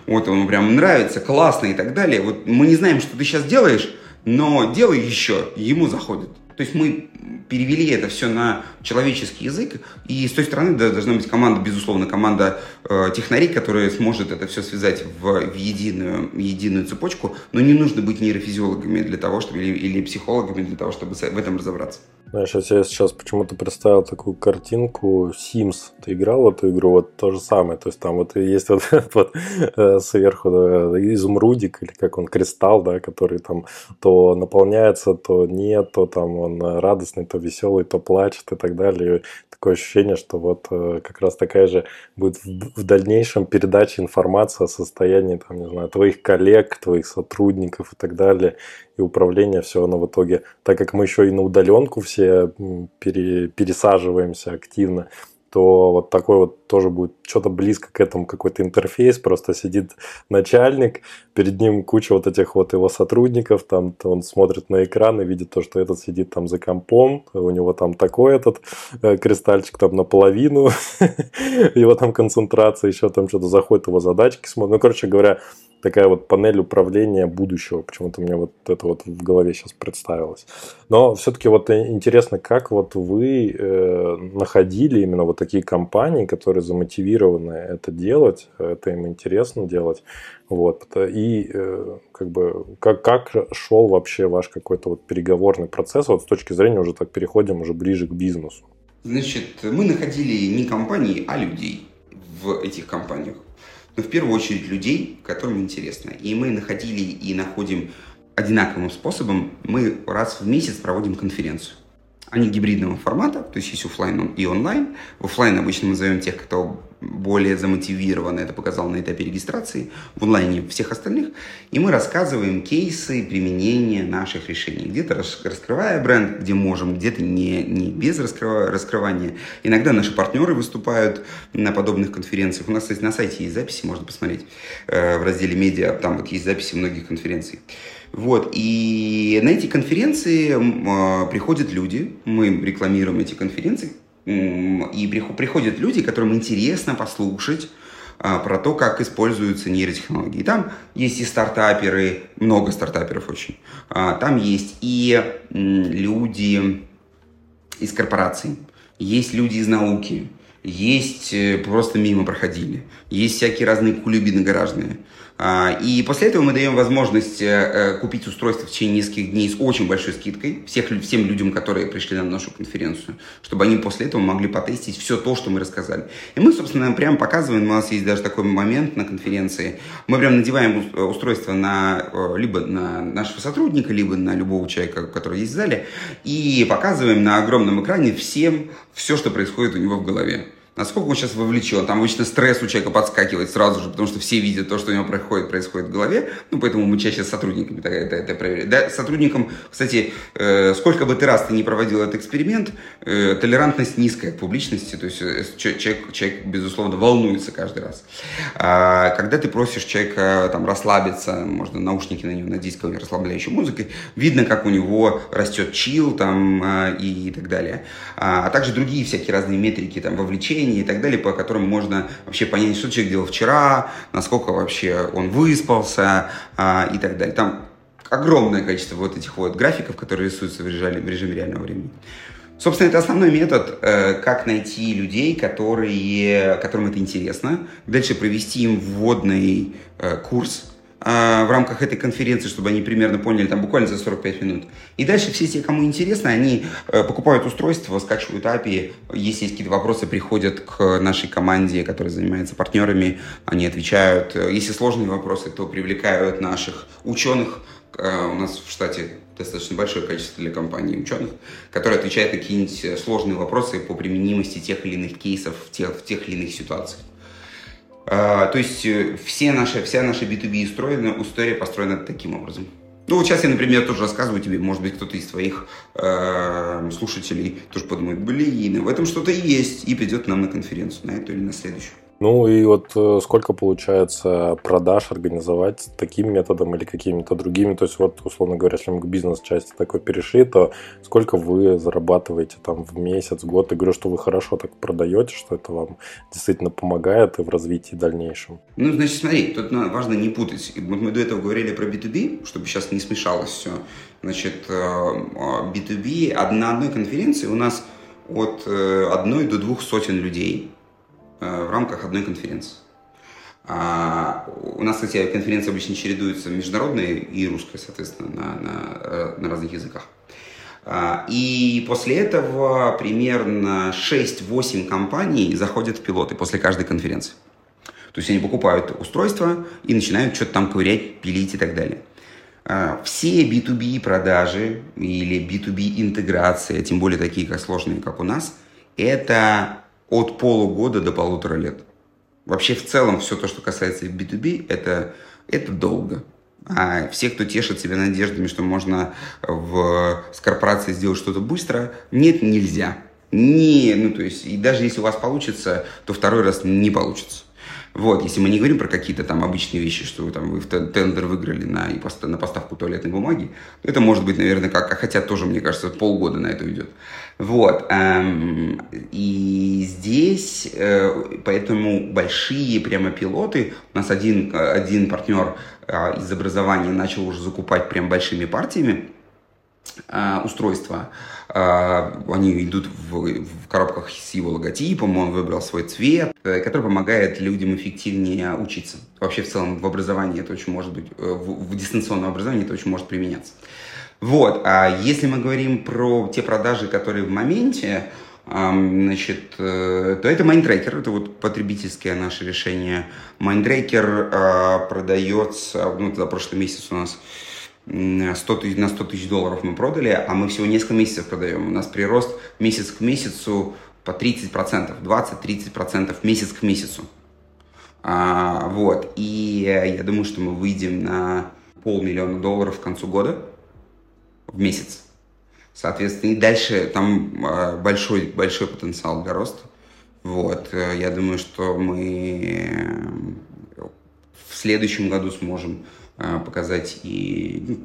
вот ему прям нравится, классно и так далее. Вот мы не знаем, что ты сейчас делаешь, но делай еще, ему заходит. То есть мы перевели это все на человеческий язык, и с той стороны должна быть команда, безусловно, команда э, технарей, которая сможет это все связать в, в единую, единую цепочку, но не нужно быть нейрофизиологами для того, чтобы, или, или психологами для того, чтобы в этом разобраться. Знаешь, я себе сейчас почему-то представил такую картинку Sims. Ты играл эту игру? Вот то же самое. То есть там вот есть вот, вот э, сверху да, изумрудик, или как он, кристалл, да, который там то наполняется, то нет, то там он радостный, то веселый, то плачет и так далее. Такое ощущение, что вот э, как раз такая же будет в дальнейшем передача информации о состоянии, там, не знаю, твоих коллег, твоих сотрудников и так далее и управление все оно в итоге, так как мы еще и на удаленку все пере, пересаживаемся активно, то вот такой вот тоже будет что-то близко к этому, какой-то интерфейс, просто сидит начальник, перед ним куча вот этих вот его сотрудников, там он смотрит на экран и видит то, что этот сидит там за компом, у него там такой этот э, кристальчик там наполовину, его там концентрация, еще там что-то заходит, его задачки смотрит, ну, короче говоря, такая вот панель управления будущего. Почему-то мне вот это вот в голове сейчас представилось. Но все-таки вот интересно, как вот вы э, находили именно вот такие компании, которые замотивированы это делать, это им интересно делать. Вот. И э, как бы как, как шел вообще ваш какой-то вот переговорный процесс вот с точки зрения уже так переходим уже ближе к бизнесу? Значит, мы находили не компании, а людей в этих компаниях но в первую очередь людей, которым интересно. И мы находили и находим одинаковым способом. Мы раз в месяц проводим конференцию. Они гибридного формата, то есть есть офлайн и онлайн. В офлайн обычно мы зовем тех, кто более замотивированы, это показал на этапе регистрации, в онлайне всех остальных. И мы рассказываем кейсы применения наших решений. Где-то раскрывая бренд, где можем, где-то не, не без раскрыва, раскрывания. Иногда наши партнеры выступают на подобных конференциях. У нас, кстати, на сайте есть записи, можно посмотреть э, в разделе медиа, там вот есть записи многих конференций. Вот, и на эти конференции э, приходят люди, мы рекламируем эти конференции, и приходят люди, которым интересно послушать а, про то, как используются нейротехнологии. Там есть и стартаперы, много стартаперов очень. А, там есть и люди из корпораций, есть люди из науки, есть э, просто мимо проходили, есть всякие разные кулюбины гаражные. А, и после этого мы даем возможность э, э, купить устройство в течение нескольких дней с очень большой скидкой всех, всем людям, которые пришли на нашу конференцию, чтобы они после этого могли потестить все то, что мы рассказали. И мы, собственно, прямо показываем, у нас есть даже такой момент на конференции, мы прям надеваем устройство на, либо на нашего сотрудника, либо на любого человека, который есть в зале, и показываем на огромном экране всем все, что происходит у него в голове. Насколько он сейчас вовлечен. Там обычно стресс у человека подскакивает сразу же, потому что все видят то, что у него происходит, происходит в голове. Ну, поэтому мы чаще с сотрудниками это, это, это проверяем. Да, сотрудникам, кстати, э, сколько бы ты раз ты не проводил этот эксперимент, э, толерантность низкая к публичности, то есть э, человек, человек, безусловно, волнуется каждый раз. А, когда ты просишь человека там расслабиться, можно наушники на него надеть какой расслабляющей музыкой, видно, как у него растет чил там э, и так далее. А, а также другие всякие разные метрики, там, вовлечения поведения и так далее, по которым можно вообще понять, что человек делал вчера, насколько вообще он выспался а, и так далее. Там огромное количество вот этих вот графиков, которые рисуются в режиме, в режиме реального времени. Собственно, это основной метод, э, как найти людей, которые, которым это интересно, дальше провести им вводный э, курс, в рамках этой конференции, чтобы они примерно поняли, там буквально за 45 минут. И дальше все те, кому интересно, они э, покупают устройство, скачивают API, если есть какие-то вопросы, приходят к нашей команде, которая занимается партнерами, они отвечают. Если сложные вопросы, то привлекают наших ученых, э, у нас в штате достаточно большое количество для компании ученых, которые отвечают на какие-нибудь сложные вопросы по применимости тех или иных кейсов в тех, в тех или иных ситуациях. А, то есть э, все наши, вся наша B2B устроена, история построена таким образом. Ну, вот сейчас я, например, тоже рассказываю тебе, может быть, кто-то из твоих э, слушателей тоже подумает, блин, в этом что-то есть, и придет нам на конференцию, на эту или на следующую. Ну и вот э, сколько получается продаж организовать таким методом или какими-то другими? То есть вот, условно говоря, если мы к бизнес-части такой перешли, то сколько вы зарабатываете там в месяц, год? Я говорю, что вы хорошо так продаете, что это вам действительно помогает и в развитии дальнейшем. Ну, значит, смотри, тут важно не путать. Вот мы до этого говорили про B2B, чтобы сейчас не смешалось все. Значит, B2B, э, на одной конференции у нас от э, одной до двух сотен людей – в рамках одной конференции. А у нас, кстати, конференции обычно чередуются международные и русская, соответственно, на, на, э, на разных языках. А, и после этого примерно 6-8 компаний заходят в пилоты после каждой конференции. То есть они покупают устройство и начинают что-то там ковырять, пилить и так далее. А, все B2B продажи или B2B интеграции, тем более такие как сложные, как у нас, это от полугода до полутора лет. Вообще в целом все то, что касается B2B, это, это долго. А все, кто тешит себя надеждами, что можно в, с корпорацией сделать что-то быстро, нет, нельзя. Не, ну то есть, и даже если у вас получится, то второй раз не получится. Вот, если мы не говорим про какие-то там обычные вещи, что там вы в тендер выиграли на, на поставку туалетной бумаги, то это может быть, наверное, как, а хотя тоже, мне кажется, полгода на это уйдет. Вот, эм, и здесь, э, поэтому большие прямо пилоты, у нас один, один партнер э, из образования начал уже закупать прям большими партиями, э, устройства, они идут в, в коробках с его логотипом, он выбрал свой цвет, э, который помогает людям эффективнее учиться. Вообще в целом в образовании это очень может быть, э, в, в дистанционном образовании это очень может применяться. Вот, а если мы говорим про те продажи, которые в моменте, значит, э, то это Mindtracker, это вот потребительское наше решение. А, продается, ну, за прошлый месяц у нас 100 тысяч, на 100 тысяч долларов мы продали, а мы всего несколько месяцев продаем. У нас прирост месяц к месяцу по 30%, 20-30% месяц к месяцу. А, вот, и я думаю, что мы выйдем на полмиллиона долларов к концу года в месяц. Соответственно, и дальше там а, большой, большой потенциал для роста. Вот, э, я думаю, что мы в следующем году сможем Э, показать и ну,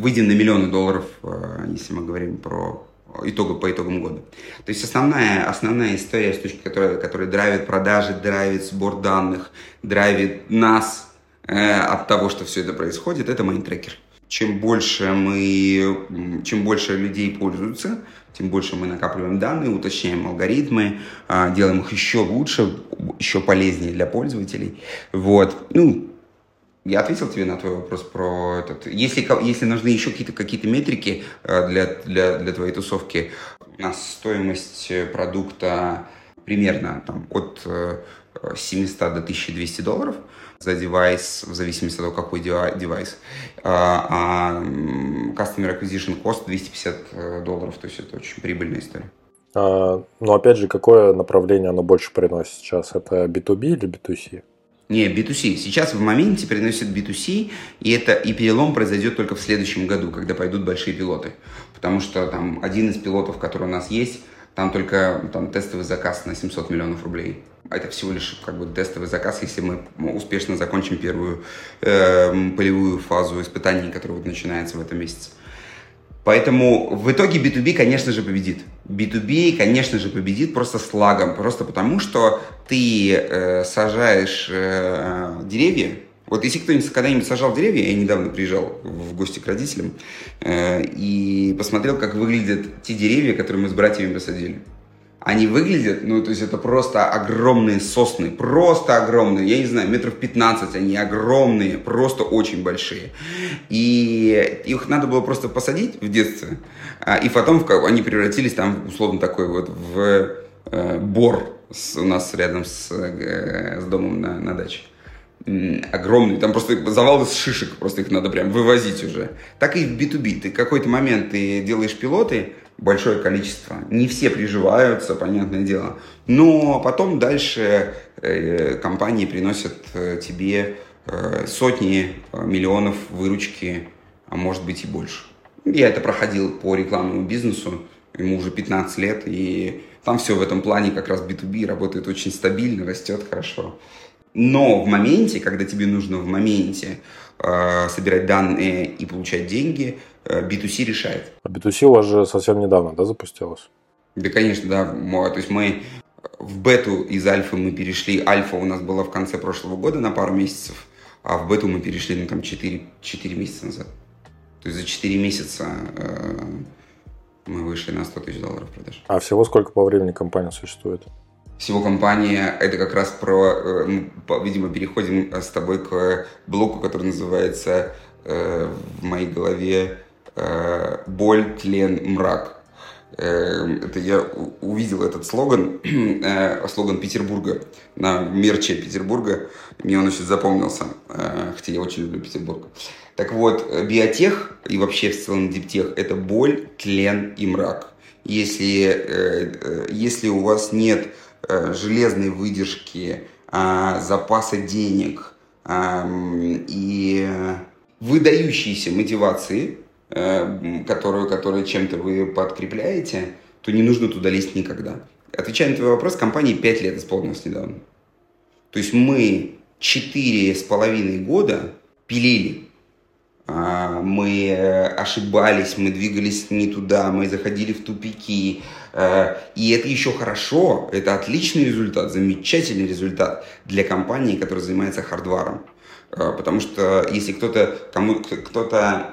выйдем на миллионы долларов, э, если мы говорим про итога, по итогам года. То есть основная, основная история, с точки, которая, которая драйвит продажи, драйвит сбор данных, драйвит нас э, от того, что все это происходит, это майнтрекер. Чем больше мы, чем больше людей пользуются, тем больше мы накапливаем данные, уточняем алгоритмы, э, делаем их еще лучше, еще полезнее для пользователей. Вот. Ну, я ответил тебе на твой вопрос про этот. Если, если нужны еще какие-то какие метрики э, для, для, для твоей тусовки, у нас стоимость э, продукта примерно там, от 700 э, до 1200 долларов за девайс, в зависимости от того, какой девайс. А, а Customer Acquisition Cost 250 долларов, то есть это очень прибыльная история. А, но опять же, какое направление оно больше приносит сейчас? Это B2B или B2C? Не, B2C. Сейчас в моменте приносит B2C, и это и перелом произойдет только в следующем году, когда пойдут большие пилоты. Потому что там один из пилотов, который у нас есть, там только там, тестовый заказ на 700 миллионов рублей. Это всего лишь как бы тестовый заказ, если мы успешно закончим первую э, полевую фазу испытаний, которая вот начинается в этом месяце. Поэтому в итоге B2B, конечно же, победит. B2B, конечно же, победит просто с лагом. Просто потому, что ты э, сажаешь э, деревья. Вот если кто-нибудь когда-нибудь сажал деревья, я недавно приезжал в гости к родителям э, и посмотрел, как выглядят те деревья, которые мы с братьями посадили они выглядят, ну, то есть это просто огромные сосны, просто огромные, я не знаю, метров 15, они огромные, просто очень большие. И их надо было просто посадить в детстве, а, и потом они превратились там, условно, такой вот в э, бор у нас рядом с, э, с домом на, на даче огромный, там просто завал из шишек, просто их надо прям вывозить уже. Так и в B2B. Ты какой-то момент ты делаешь пилоты, большое количество. Не все приживаются, понятное дело. Но потом дальше э, компании приносят э, тебе э, сотни миллионов выручки, а может быть и больше. Я это проходил по рекламному бизнесу, ему уже 15 лет, и там все в этом плане как раз B2B работает очень стабильно, растет хорошо. Но в моменте, когда тебе нужно в моменте э, собирать данные и получать деньги, B2C решает. А B2C у вас же совсем недавно, да, запустилось? Да, конечно, да. То есть мы в бету из альфы мы перешли. Альфа у нас была в конце прошлого года на пару месяцев, а в бету мы перешли ну, там 4, 4 месяца назад. То есть за 4 месяца э, мы вышли на 100 тысяч долларов продаж. А всего сколько по времени компания существует? всего компания. Это как раз про, э, видимо, переходим с тобой к блоку, который называется э, в моей голове э, «Боль, тлен, мрак». Это я увидел этот слоган, слоган Петербурга на мерче Петербурга. Мне он очень запомнился, хотя я очень люблю Петербург. Так вот, биотех и вообще в целом диптех – это боль, тлен и мрак. Если, если у вас нет Э, железной выдержки, а, запаса денег и выдающейся мотивации, э, которую, которую чем-то вы подкрепляете, то не нужно туда лезть никогда. Отвечая на твой вопрос, компании 5 лет исполнилось недавно. То есть мы четыре с половиной года пилили а, мы э, ошибались, мы двигались не туда, мы заходили в тупики. Э, и это еще хорошо, это отличный результат, замечательный результат для компании, которая занимается хардваром. Э, потому что если кто-то кому кто-то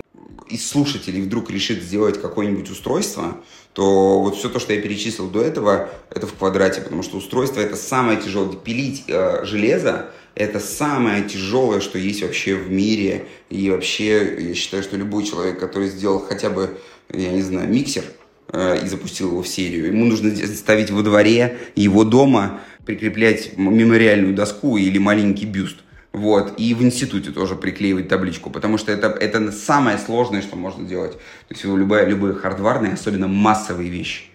из слушателей вдруг решит сделать какое-нибудь устройство, то вот все то, что я перечислил до этого, это в квадрате, потому что устройство это самое тяжелое. Пилить э, железо это самое тяжелое, что есть вообще в мире. И вообще, я считаю, что любой человек, который сделал хотя бы, я не знаю, миксер э, и запустил его в серию, ему нужно ставить во дворе его дома, прикреплять мемориальную доску или маленький бюст. Вот, и в институте тоже приклеивать табличку, потому что это, это самое сложное, что можно делать. То есть любые, любые хардварные, особенно массовые вещи.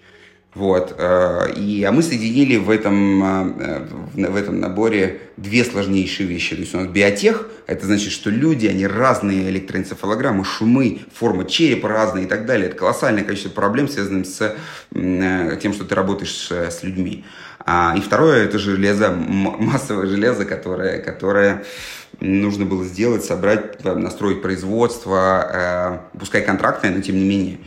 Вот. Э, и, а мы соединили в этом, э, в этом наборе две сложнейшие вещи. То есть у нас биотех, это значит, что люди, они разные электроэнцефалограммы, шумы, форма черепа разные и так далее. Это колоссальное количество проблем, связанных с э, тем, что ты работаешь с людьми. А, и второе, это железо, массовое железо, которое, которое нужно было сделать, собрать, настроить производство, пускай контрактное, но тем не менее.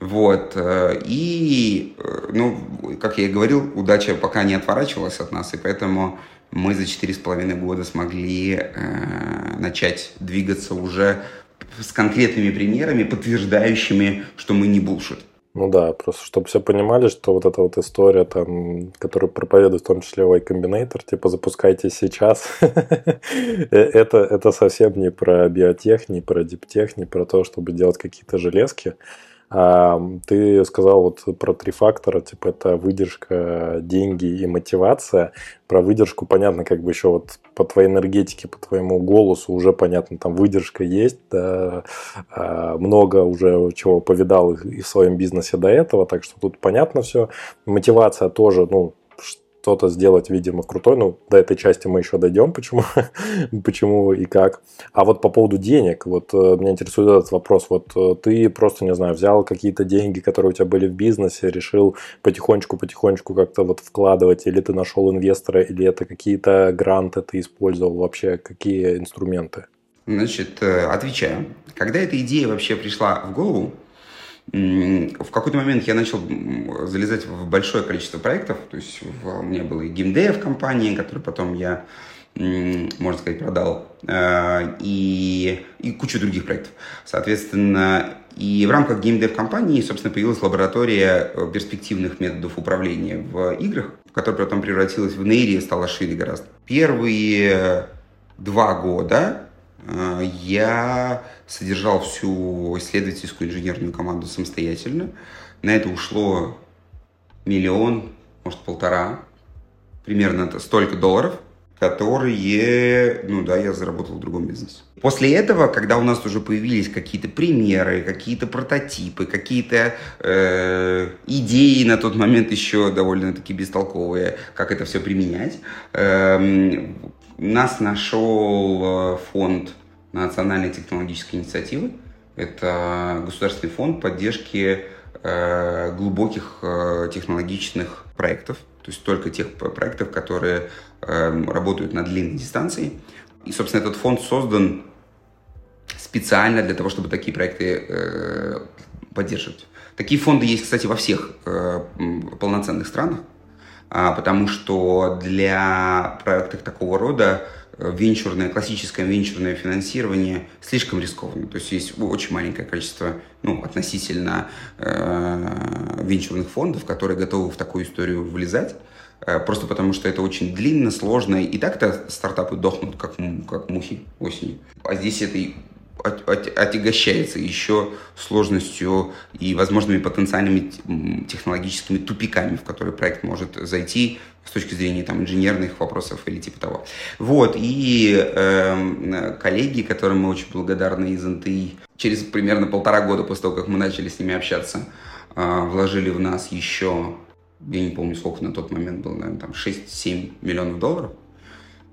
Вот. Э, и, э, ну, как я и говорил, удача пока не отворачивалась от нас, и поэтому мы за четыре с половиной года смогли э, начать двигаться уже с конкретными примерами, подтверждающими, что мы не булшит. Ну да, просто чтобы все понимали, что вот эта вот история, там, которую проповедует в том числе Y Combinator, типа запускайте сейчас, это, это совсем не про биотех, не про диптех, не про то, чтобы делать какие-то железки, А, ты сказал вот про три фактора, типа это выдержка, деньги и мотивация. Про выдержку понятно, как бы еще вот по твоей энергетике, по твоему голосу уже понятно, там выдержка есть, да, а, много уже чего повидал и в своем бизнесе до этого, так что тут понятно все. Мотивация тоже, ну, что-то сделать, видимо, крутой. Ну, до этой части мы еще дойдем, почему, почему и как. А вот по поводу денег, вот э, меня интересует этот вопрос. Вот э, ты просто, не знаю, взял какие-то деньги, которые у тебя были в бизнесе, решил потихонечку-потихонечку как-то вот вкладывать, или ты нашел инвестора, или это какие-то гранты ты использовал вообще, какие инструменты? Значит, э, отвечаю. Когда эта идея вообще пришла в голову, в какой-то момент я начал залезать в большое количество проектов. То есть у меня был и геймдев компании, который потом я, можно сказать, продал, э, и, и кучу других проектов. Соответственно, и в рамках геймдев компании, собственно, появилась лаборатория э, перспективных методов управления в играх, которая потом превратилась в нейри и стала шире гораздо. Первые два года Э, я содержал всю исследовательскую инженерную команду самостоятельно. На это ушло миллион, может полтора, примерно это столько долларов, которые, ну да, я заработал в другом бизнесе. После этого, когда у нас уже появились какие-то примеры, какие-то прототипы, какие-то э, идеи на тот момент еще довольно-таки бестолковые, как это все применять, э, нас нашел фонд национальной технологической инициативы. Это государственный фонд поддержки э, глубоких э, технологичных проектов, то есть только тех проектов, которые э, работают на длинной дистанции. И, собственно, этот фонд создан специально для того, чтобы такие проекты э, поддерживать. Такие фонды есть, кстати, во всех э, полноценных странах. А, потому что для проектов такого рода э, венчурное, классическое венчурное финансирование слишком рискованно. То есть есть очень маленькое количество, ну, относительно э, венчурных фондов, которые готовы в такую историю влезать. Э, просто потому, что это очень длинно, сложно. И так-то стартапы дохнут, как, как мухи осенью. А здесь это отягощается еще сложностью и возможными потенциальными технологическими тупиками, в которые проект может зайти с точки зрения там, инженерных вопросов или типа того. Вот, и э, коллеги, которым мы очень благодарны из НТИ, через примерно полтора года после того, как мы начали с ними общаться, э, вложили в нас еще, я не помню, сколько на тот момент было, наверное, там 6-7 миллионов долларов.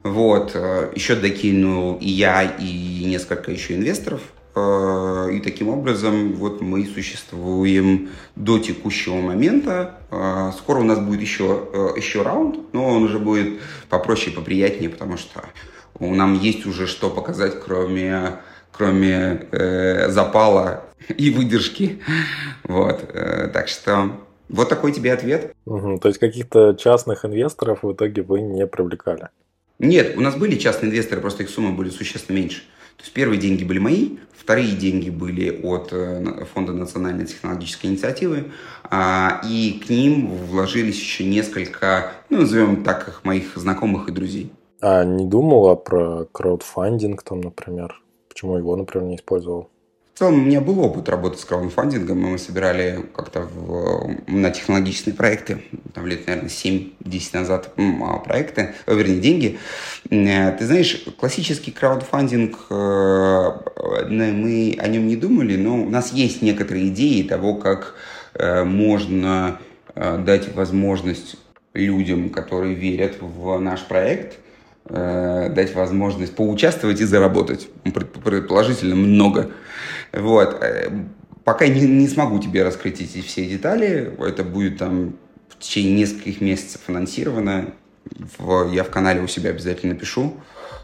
Вот, э, еще докинул и я, и несколько еще инвесторов. Э, и таким образом вот мы существуем до текущего момента. Э, скоро у нас будет еще, еще раунд, но он уже будет попроще и поприятнее, потому что нам есть уже что показать, кроме, кроме э, запала и выдержки. Вот, так что вот такой тебе ответ. Угу, то есть каких-то частных инвесторов в итоге вы не привлекали? Нет, у нас были частные инвесторы, просто их суммы были существенно меньше. То есть первые деньги были мои, вторые деньги были от э, Фонда национальной технологической инициативы, а, и к ним вложились еще несколько, ну, назовем так, их моих знакомых и друзей. А не думала про краудфандинг там, например? Почему его, например, не использовал? В целом, у меня был опыт работы с краудфандингом. Мы собирали как-то на технологичные проекты, там лет, наверное, 7-10 назад а, проекты, э, вернее, деньги. Э, ты знаешь, классический краудфандинг, э, мы о нем не думали, но у нас есть некоторые идеи того, как можно дать возможность людям, которые верят в наш проект, дать возможность поучаствовать и заработать. Предположительно, много. Вот. Э, пока не, не смогу тебе раскрыть эти все детали. Это будет там в течение нескольких месяцев финансировано. В, я в канале у себя обязательно пишу.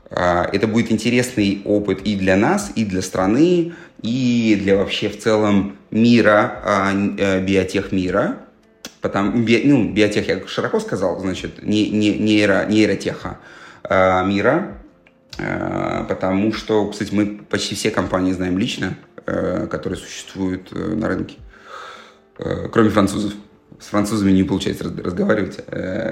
А, это будет интересный опыт и для нас, и для страны, и для вообще в целом мира, а, э, биотех мира. Потому, би, ну, биотех я широко сказал, значит, не, не, нейро, нейротеха а, мира, потому что, кстати, мы почти все компании знаем лично, которые существуют э, на рынке, э, кроме французов. С французами не получается разговаривать,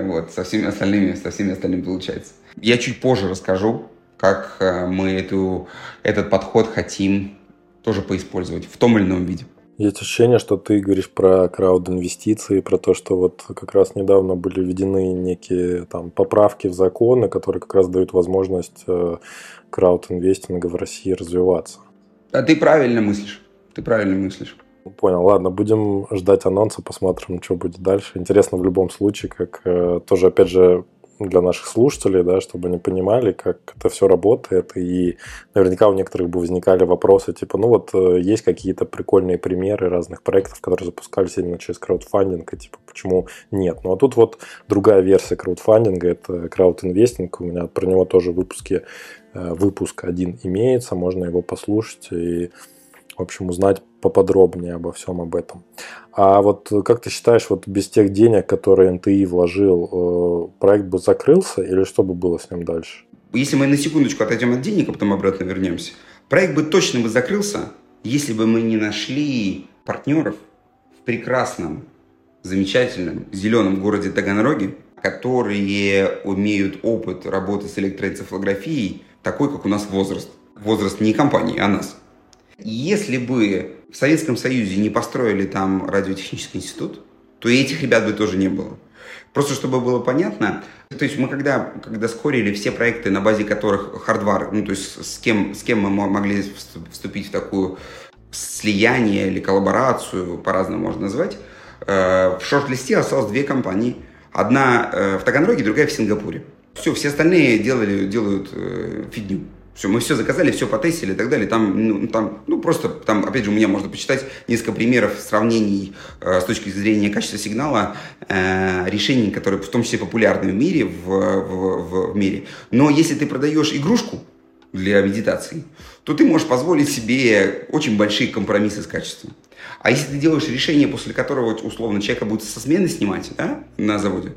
вот, со всеми остальными, со всеми остальными получается. Я чуть позже расскажу, как мы эту, этот подход хотим тоже поиспользовать в том или ином виде. Есть ощущение, что ты говоришь про крауд-инвестиции, про то, что вот как раз недавно были введены некие там поправки в законы, которые как раз дают возможность э, крауд-инвестинга в России развиваться. А ты правильно мыслишь. Ты правильно мыслишь. Понял, ладно, будем ждать анонса, посмотрим, что будет дальше. Интересно в любом случае, как э, тоже, опять же, для наших слушателей, да, чтобы они понимали, как это все работает. И наверняка у некоторых бы возникали вопросы, типа, ну вот э, есть какие-то прикольные примеры разных проектов, которые запускались именно через краудфандинг, и типа, почему нет? Ну а тут вот другая версия краудфандинга, это краудинвестинг, у меня про него тоже выпуски, выпуск один имеется, можно его послушать и в общем, узнать поподробнее обо всем об этом. А вот как ты считаешь, вот без тех денег, которые НТИ вложил, э, проект бы закрылся или что бы было с ним дальше? Если мы на секундочку отойдем от денег, а потом обратно вернемся, проект бы точно бы закрылся, если бы мы не нашли партнеров в прекрасном, замечательном, зеленом городе Таганроге, которые имеют опыт работы с электроэнцефалографией, такой, как у нас возраст. Возраст не компании, а нас. Если бы в Советском Союзе не построили там радиотехнический институт, то и этих ребят бы тоже не было. Просто чтобы было понятно, то есть мы когда, когда скорили все проекты, на базе которых хардвар, ну то есть с кем, с кем мы могли вступить в такую слияние или коллаборацию, по-разному можно назвать, э, в шорт-листе осталось две компании. Одна э, в Таганроге, другая в Сингапуре. Все, все остальные делали, делают э, фигню. Все, мы все заказали, все потестили и так далее. Там, ну, там, ну, просто, там, опять же, у меня можно почитать несколько примеров сравнений э, с точки зрения качества сигнала э, решений, которые в том числе популярны в мире, в, в, в мире. Но если ты продаешь игрушку для медитации, то ты можешь позволить себе очень большие компромиссы с качеством. А если ты делаешь решение, после которого условно человека будет со смены снимать да, на заводе,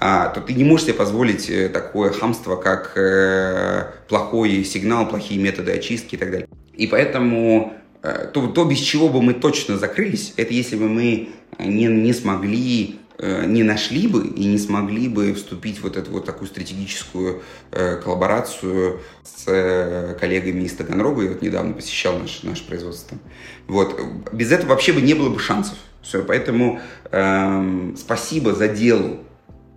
а, то ты не можешь себе позволить э, такое хамство, как э, плохой сигнал, плохие методы очистки и так далее. И поэтому э, то, то, без чего бы мы точно закрылись, это если бы мы не, не смогли не нашли бы и не смогли бы вступить в вот эту вот такую стратегическую э, коллаборацию с э, коллегами из Таганрога. Я вот недавно посещал наш, наше производство. Вот. Без этого вообще бы не было бы шансов. Все, поэтому э, спасибо за делу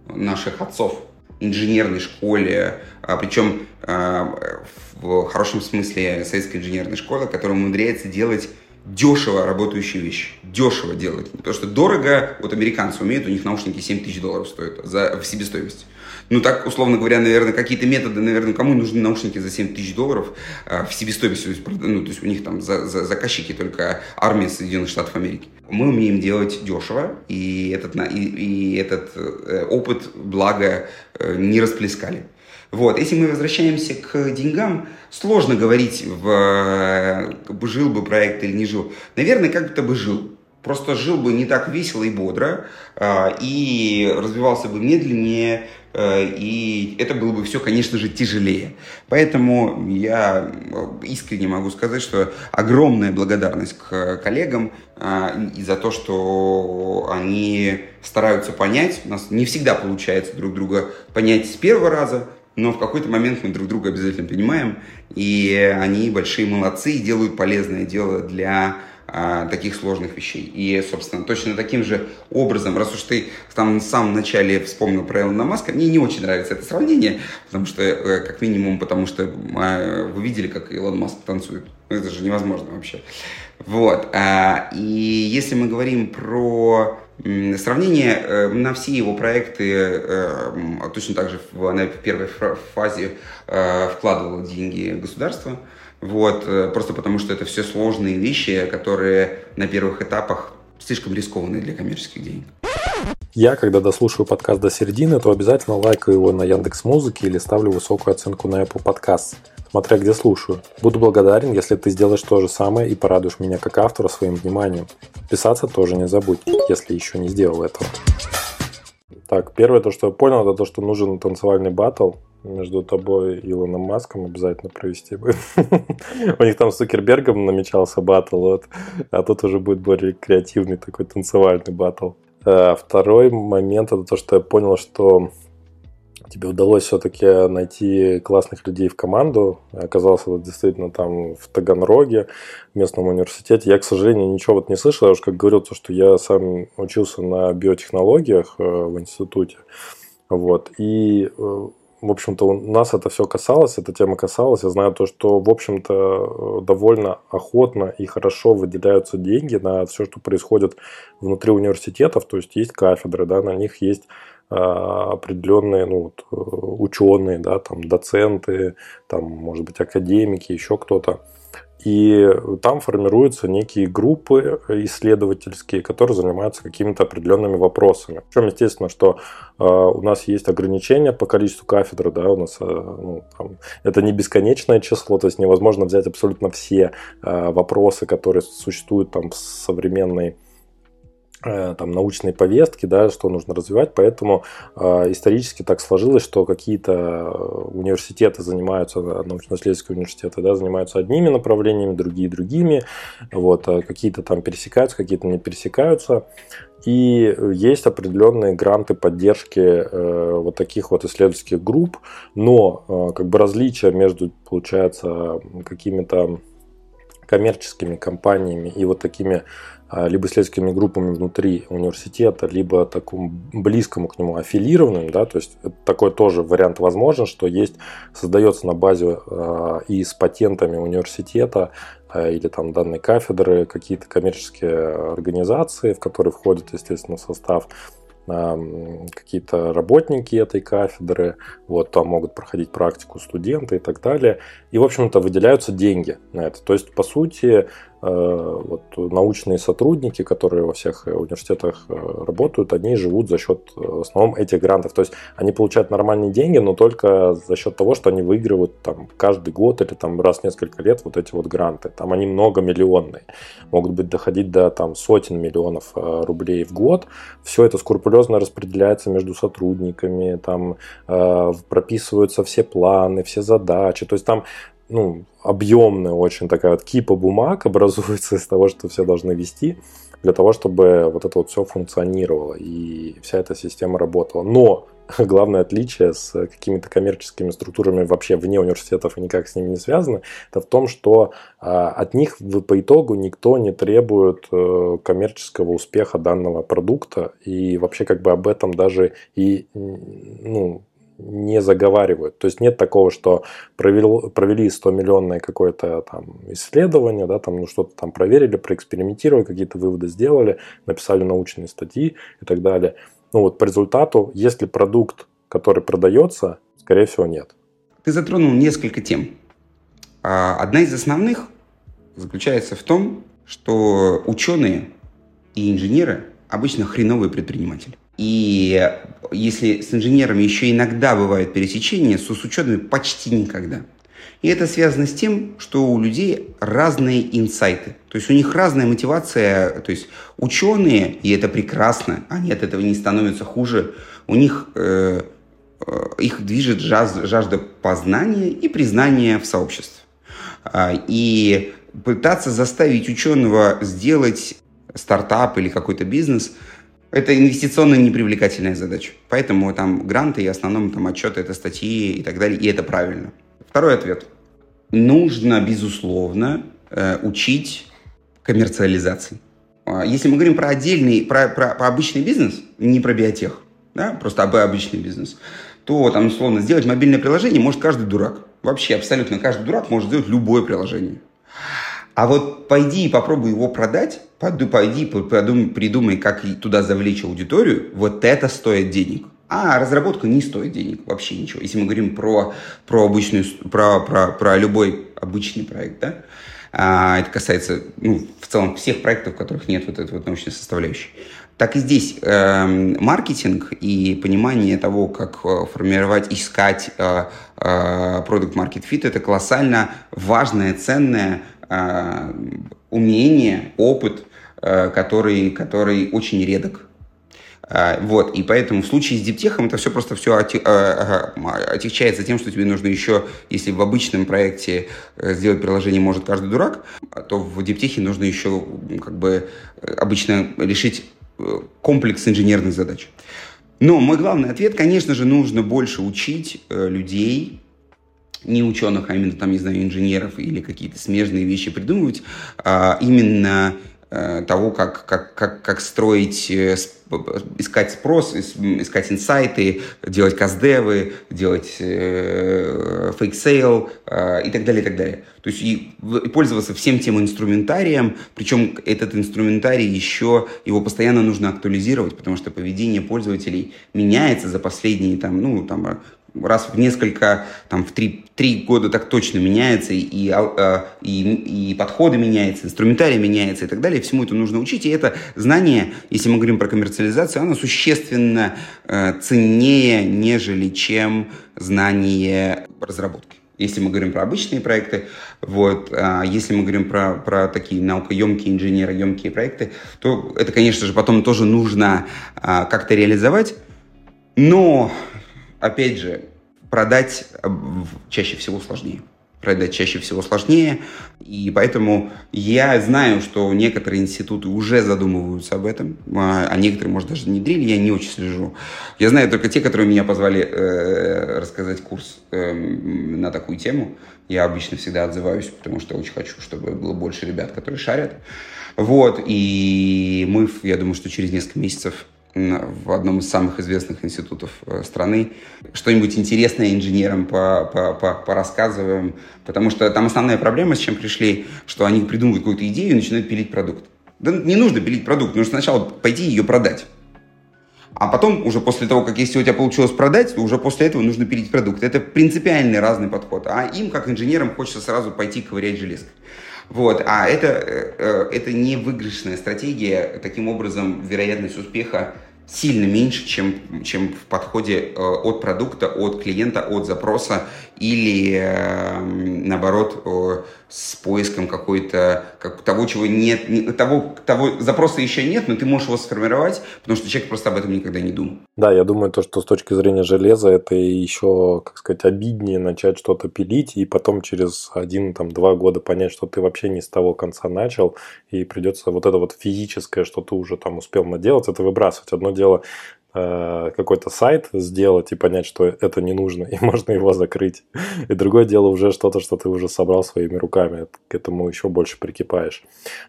наших отцов инженерной школе, а, причем э, в хорошем смысле советской инженерной школы, которая умудряется делать дешево работающие вещи. Дешево делать. Потому что дорого, вот американцы умеют, у них наушники 7 тысяч долларов стоят за, в себестоимость. Ну, так, условно говоря, наверное, какие-то методы, наверное, кому нужны наушники за 7 тысяч долларов а, в себестоимости, ну, то есть у них там за, за, заказчики только армия Соединенных Штатов Америки. Мы умеем делать дешево, и этот, и, и этот э, опыт, благо, э, не расплескали. Вот. Если мы возвращаемся к деньгам, сложно говорить, в, э, жил бы проект или не жил. Наверное, как-то бы жил. Просто жил бы не так весело и бодро, э, и развивался бы медленнее, э, и это было бы все, конечно же, тяжелее. Поэтому я искренне могу сказать, что огромная благодарность к коллегам и за то, что они стараются понять. У нас не всегда получается друг друга понять с первого раза, но в какой-то момент мы друг друга обязательно понимаем, и они большие молодцы и делают полезное дело для а, таких сложных вещей. И, собственно, точно таким же образом, раз уж ты там в самом начале вспомнил про Илона Маска, мне не очень нравится это сравнение, потому что, э, как минимум, потому что а, вы видели, как Илон Маск танцует. Это же невозможно вообще. Вот. А, и если мы говорим про Сравнение э, на все его проекты э, точно так же в, на первой фазе вкладывало деньги государства. Вот, просто потому что это все сложные вещи, которые на первых этапах слишком рискованные для коммерческих денег. Я, когда дослушаю подкаст до середины, то обязательно лайкаю его на Яндекс Музыке или ставлю высокую оценку на Apple Podcasts смотря где слушаю. Буду благодарен, если ты сделаешь то же самое и порадуешь меня как автора своим вниманием. Писаться тоже не забудь, если еще не сделал этого. Так, первое, то, что я понял, это то, что нужен танцевальный батл между тобой и Илоном Маском обязательно провести будет. У них там с Цукербергом намечался батл, вот. а тут уже будет более креативный такой танцевальный батл. А второй момент это то, что я понял, что тебе удалось все-таки найти классных людей в команду. Оказался это действительно там в Таганроге, в местном университете. Я, к сожалению, ничего вот не слышал. Я уж как говорил, то, что я сам учился на биотехнологиях э, в институте. Вот. И э, в общем-то, у нас это все касалось, эта тема касалась. Я знаю то, что, в общем-то, довольно охотно и хорошо выделяются деньги на все, что происходит внутри университетов. То есть есть кафедры, да, на них есть а, определенные ну, вот, э, ученые, да, там, доценты, там, может быть, академики, еще кто-то. И там формируются некие группы исследовательские, которые занимаются какими-то определенными вопросами. Причем, естественно, что э, у нас есть ограничения по количеству кафедр, да, у нас э, ну, там, это не бесконечное число, то есть невозможно взять абсолютно все э, вопросы, которые существуют там в современной Э, там, научной повестки, да, что нужно развивать, поэтому э, исторически так сложилось, что какие-то э, университеты занимаются, э, научно-исследовательские университеты, да, занимаются одними направлениями, другие другими, вот, а какие-то там пересекаются, какие-то не пересекаются, и есть определенные гранты поддержки э, вот таких вот исследовательских групп, но э, как бы различия между, получается, какими-то коммерческими компаниями и вот такими либо исследовательскими группами внутри университета, либо такому близкому к нему аффилированным, да, то есть такой тоже вариант возможен, что есть, создается на базе э, и с патентами университета э, или там данной кафедры какие-то коммерческие организации, в которые входит, естественно, состав какие-то работники этой кафедры, вот там могут проходить практику студенты и так далее. И, в общем-то, выделяются деньги на это. То есть, по сути, вот, научные сотрудники, которые во всех университетах э, работают, они живут за счет э, в основном этих грантов. То есть они получают нормальные деньги, но только за счет того, что они выигрывают там каждый год или там раз в несколько лет вот эти вот гранты. Там они многомиллионные, могут быть доходить до там сотен миллионов рублей в год. Все это скрупулезно распределяется между сотрудниками, там прописываются все планы, все задачи. То есть там ну, объемная очень такая вот кипа бумаг образуется из того, что все должны вести, для того, чтобы вот это вот все функционировало и вся эта система работала. Но главное отличие с какими-то коммерческими структурами вообще вне университетов и никак с ними не связано, это в том, что а, от них по итогу никто не требует э, коммерческого успеха данного продукта и вообще как бы об этом даже и ну, не заговаривают. То есть нет такого, что провел, провели 100-миллионное какое-то там исследование, да, там ну, что-то там проверили, проэкспериментировали, какие-то выводы сделали, написали научные статьи и так далее. Ну вот по результату, если продукт, который продается, скорее всего нет. Ты затронул несколько тем. А, одна из основных заключается в том, что ученые и инженеры обычно хреновые предприниматели. И если с инженерами еще иногда бывают пересечения, с учеными почти никогда. И это связано с тем, что у людей разные инсайты. То есть у них разная мотивация. То есть ученые, и это прекрасно, они от этого не становятся хуже, у них э, э, их движет жажда познания и признания в сообществе. А, и пытаться заставить ученого сделать стартап или какой-то бизнес – это инвестиционно непривлекательная задача. Поэтому там гранты и основном там отчеты, это статьи и так далее, и это правильно. Второй ответ. Нужно, безусловно, э, учить коммерциализации. А, если мы говорим про отдельный, про, про, про обычный бизнес, не про биотех, да, просто об обычный бизнес, то там, условно, сделать мобильное приложение может каждый дурак. Вообще, абсолютно каждый дурак может сделать любое приложение. А вот пойди и попробуй его продать, пойди, подумай, придумай, как туда завлечь аудиторию, вот это стоит денег. А разработка не стоит денег, вообще ничего. Если мы говорим про, про, обычную, про, про, про любой обычный проект, да, а, это касается ну, в целом всех проектов, в которых нет вот этой вот научной составляющей. Так и здесь э, маркетинг и понимание того, как э, формировать, искать э, э, fit, это колоссально важное, ценное э, умение, опыт, э, который, который очень редок. Э, вот, и поэтому в случае с диптехом это все просто все отягчается тем, что тебе нужно еще, если в обычном проекте э, сделать приложение может каждый дурак, то в deep tech е нужно еще как бы обычно решить комплекс инженерных задач. Но мой главный ответ, конечно же, нужно больше учить э, людей, не ученых, а именно там, не знаю, инженеров или какие-то смежные вещи придумывать, а именно э, того, как, как, как, как строить, э, искать спрос, искать инсайты, делать кастдевы, делать э, fake sale э, и так далее, и так далее. То есть и, и пользоваться всем тем инструментарием, причем этот инструментарий еще, его постоянно нужно актуализировать, потому что поведение пользователей меняется за последние там, ну, там, раз в несколько, там, в три, три года так точно меняется, и, и, а, и, и подходы меняются, инструментарий меняется и так далее. Всему это нужно учить. И это знание, если мы говорим про коммерциализацию, оно существенно э, ценнее, нежели чем знание разработки. Если мы говорим про обычные проекты, вот, а если мы говорим про, про такие наукоемкие, инженероемкие проекты, то это, конечно же, потом тоже нужно а, как-то реализовать. Но опять же, продать э, чаще всего сложнее. Продать чаще всего сложнее, и поэтому я знаю, что некоторые институты уже задумываются об этом, а, а некоторые, может, даже внедрили, я не очень слежу. Я знаю только те, которые меня позвали э, рассказать курс э, на такую тему. Я обычно всегда отзываюсь, потому что очень хочу, чтобы было больше ребят, которые шарят. Вот, и мы, я думаю, что через несколько месяцев в одном из самых известных институтов э, страны. Что-нибудь интересное инженерам по, по, по, порассказываем, потому что там основная проблема, с чем пришли, что они придумывают какую-то идею и начинают пилить продукт. Да не нужно пилить продукт, нужно сначала пойти ее продать. А потом, уже после того, как если у тебя получилось продать, уже после этого нужно пилить продукт. Это принципиальный разный подход. А им, как инженерам, хочется сразу пойти ковырять железкой. Вот. А это, э, э, это не выигрышная стратегия. Таким образом, вероятность успеха сильно меньше, чем, чем в подходе э, от продукта, от клиента, от запроса или наоборот с поиском какой-то как, того, чего нет, не, того, того запроса еще нет, но ты можешь его сформировать, потому что человек просто об этом никогда не думал. Да, я думаю, то, что с точки зрения железа это еще, как сказать, обиднее начать что-то пилить и потом через один, там, два года понять, что ты вообще не с того конца начал, и придется вот это вот физическое, что ты уже там успел наделать, это выбрасывать. Одно дело какой-то сайт сделать и понять, что это не нужно, и можно его закрыть. И другое дело уже что-то, что ты уже собрал своими руками, к этому еще больше прикипаешь.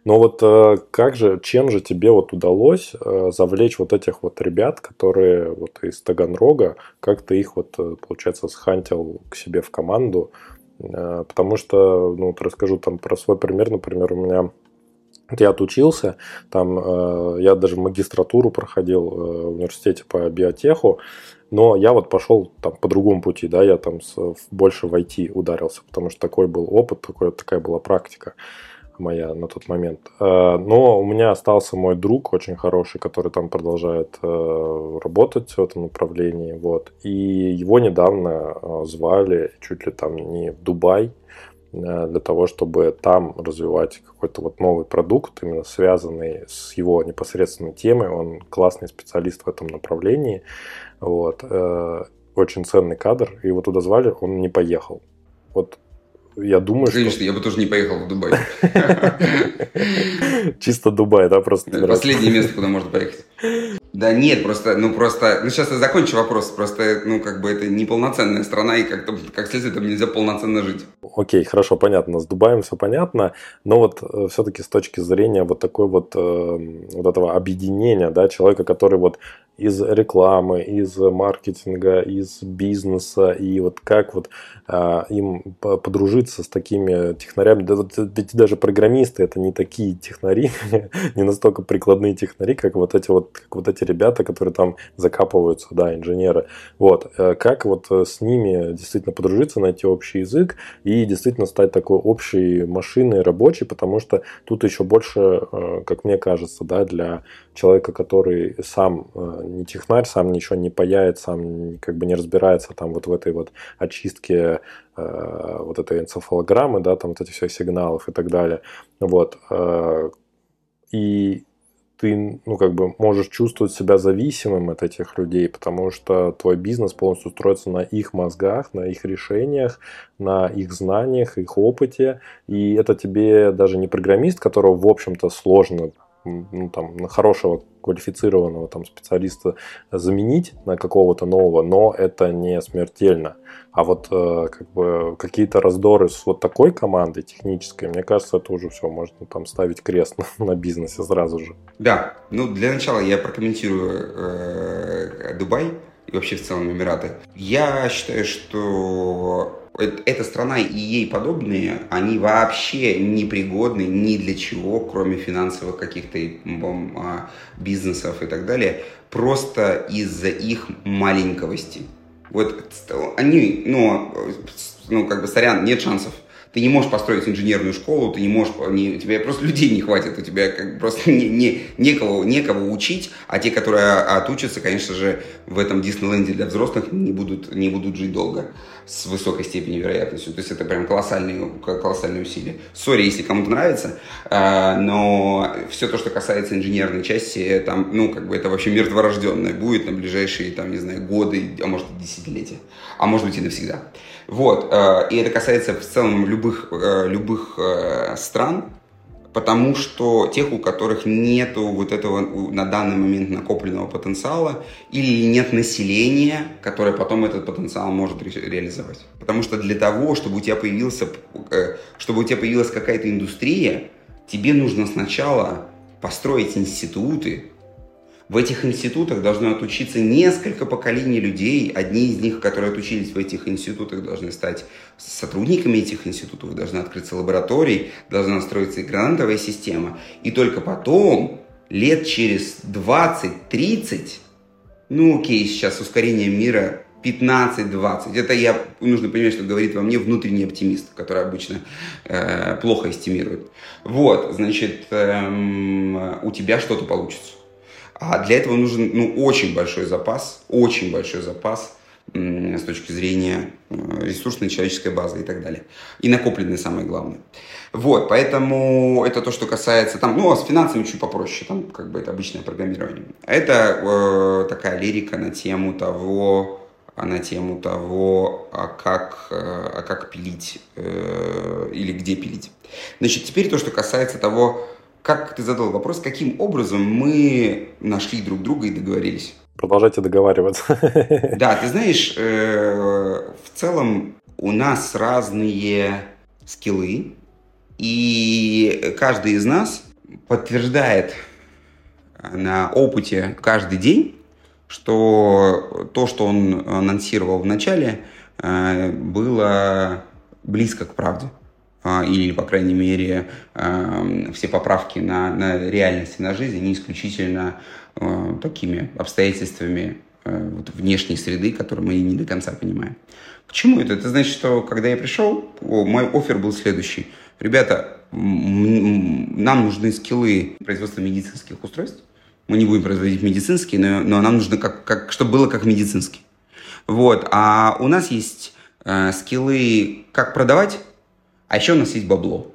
Но вот э, как же, чем же тебе вот удалось э, завлечь вот этих вот ребят, которые вот из Таганрога, как ты их вот, получается, схантил к себе в команду, потому что, ну, вот расскажу там про свой пример, например, у меня я отучился, там э, я даже магистратуру проходил э, в университете по биотеху, но я вот пошел там по другому пути, да, я там с, больше в IT ударился, потому что такой был опыт, такой, такая была практика моя на тот момент. Э, но у меня остался мой друг очень хороший, который там продолжает э, работать в этом направлении, вот, и его недавно э, звали чуть ли там не в Дубай, для того, чтобы там развивать какой-то вот новый продукт, именно связанный с его непосредственной темой. Он классный специалист в этом направлении. Вот. Э, очень ценный кадр. Его туда звали, он не поехал. Вот я думаю, Конечно, что... я бы тоже не поехал в Дубай. Чисто Дубай, да, просто? Последнее место, куда можно поехать. Да нет, просто, ну просто, ну сейчас я закончу вопрос, просто, ну как бы это не полноценная страна, и как, как следствие там нельзя полноценно жить. Окей, хорошо, понятно, с Дубаем все понятно, но вот э, все-таки с точки зрения вот такой вот, э, вот этого объединения, да, человека, который вот из рекламы, из маркетинга, из бизнеса, и вот как вот а, им подружиться с такими технарями. Да, вот, ведь даже программисты это не такие технари, не настолько прикладные технари, как вот эти вот, как вот эти ребята, которые там закапываются, да, инженеры. Вот, э, как вот с ними действительно подружиться, найти общий язык и действительно стать такой общей машиной рабочей, потому что тут еще больше, э, как мне кажется, да, для человека, который сам э, не технарь, сам ничего не паяет, сам как бы не разбирается там вот в этой вот очистке э, вот этой энцефалограммы, да, там вот этих всех сигналов и так далее. Вот. Э, и ты, ну, как бы можешь чувствовать себя зависимым от этих людей, потому что твой бизнес полностью строится на их мозгах, на их решениях, на их знаниях, их опыте, и это тебе даже не программист, которого, в общем-то, сложно ну, там, на хорошего квалифицированного там специалиста заменить на какого-то нового, но это не смертельно. А вот э, как бы какие-то раздоры с вот такой командой технической, мне кажется, это уже все, можно там ставить крест на, на бизнесе сразу же. Да, ну для начала я прокомментирую э, Дубай и вообще в целом Эмираты. Я считаю, что эта страна и ей подобные, они вообще непригодны ни для чего, кроме финансовых каких-то а, бизнесов и так далее, просто из-за их маленьковости. Вот они, ну, ну, как бы, сорян, нет шансов ты не можешь построить инженерную школу, ты не можешь, не, у тебя просто людей не хватит, у тебя как просто не, не, некого, некого учить, а те, которые отучатся, конечно же, в этом Диснейленде для взрослых не будут, не будут жить долго с высокой степенью вероятностью. То есть это прям колоссальные, колоссальные усилия. Сори, если кому-то нравится, а, но все то, что касается инженерной части, там, ну, как бы это вообще мертворожденное будет на ближайшие, там, не знаю, годы, а может десятилетия, а может быть и навсегда. Вот, э, и это касается в целом любых, э, любых э, стран, потому что тех, у которых нет вот этого на данный момент накопленного потенциала или нет населения, которое потом этот потенциал может ре- реализовать. Потому что для того, чтобы у тебя, появился, чтобы у тебя появилась какая-то индустрия, тебе нужно сначала построить институты, в этих институтах должно отучиться несколько поколений людей. Одни из них, которые отучились в этих институтах, должны стать сотрудниками этих институтов, должны открыться лаборатории, должна строиться и грантовая система. И только потом, лет через 20-30, ну окей, сейчас ускорение мира 15-20. Это я, нужно понимать, что говорит во мне внутренний оптимист, который обычно э, плохо эстимирует. Вот, значит, эм, у тебя что-то получится. А для этого нужен ну, очень большой запас, очень большой запас с точки зрения э, ресурсной человеческой базы и так далее. И накопленные самое главное. Вот, поэтому это то, что касается там, ну, а с финансами чуть попроще, там как бы это обычное программирование. Это э, такая лирика на тему того, на тему того, а как, э, а как пилить э, или где пилить. Значит, теперь то, что касается того, как ты задал вопрос, каким образом мы нашли друг друга и договорились? Продолжайте договариваться. Да, ты знаешь, э, в целом у нас разные скиллы, и каждый из нас подтверждает на опыте каждый день, что то, что он анонсировал в начале, э, было близко к правде. А, или, по крайней мере, все поправки на, на реальность и на жизнь, не исключительно а, такими обстоятельствами а, вот, внешней среды, которые мы не до конца понимаем. Почему это? Это значит, что когда я пришел, мой офер был следующий. Ребята, нам нужны скиллы производства медицинских устройств. Мы не будем производить медицинские, но, но нам нужно, как, как, чтобы было как медицинский. Вот. А у нас есть э, скиллы, как продавать а еще у нас есть бабло.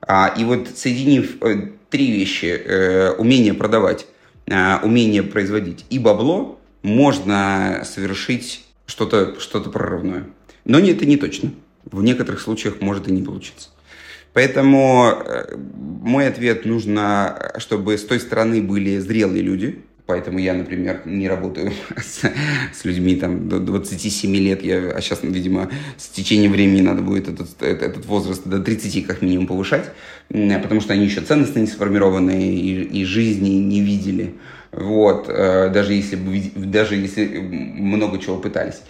А, и вот соединив э, три вещи, э, умение продавать, э, умение производить и бабло, можно совершить что-то что прорывное. Но не, это не точно. В некоторых случаях может и не получиться. Поэтому э, мой ответ нужно, чтобы с той стороны были зрелые люди, Поэтому я, например, не работаю с, с людьми там, до 27 лет. Я, а сейчас, видимо, с течением времени надо будет этот, этот возраст до 30 как минимум повышать, потому что они еще ценностно не сформированные и, и жизни не видели. Вот, э, даже если, даже если много чего пытались.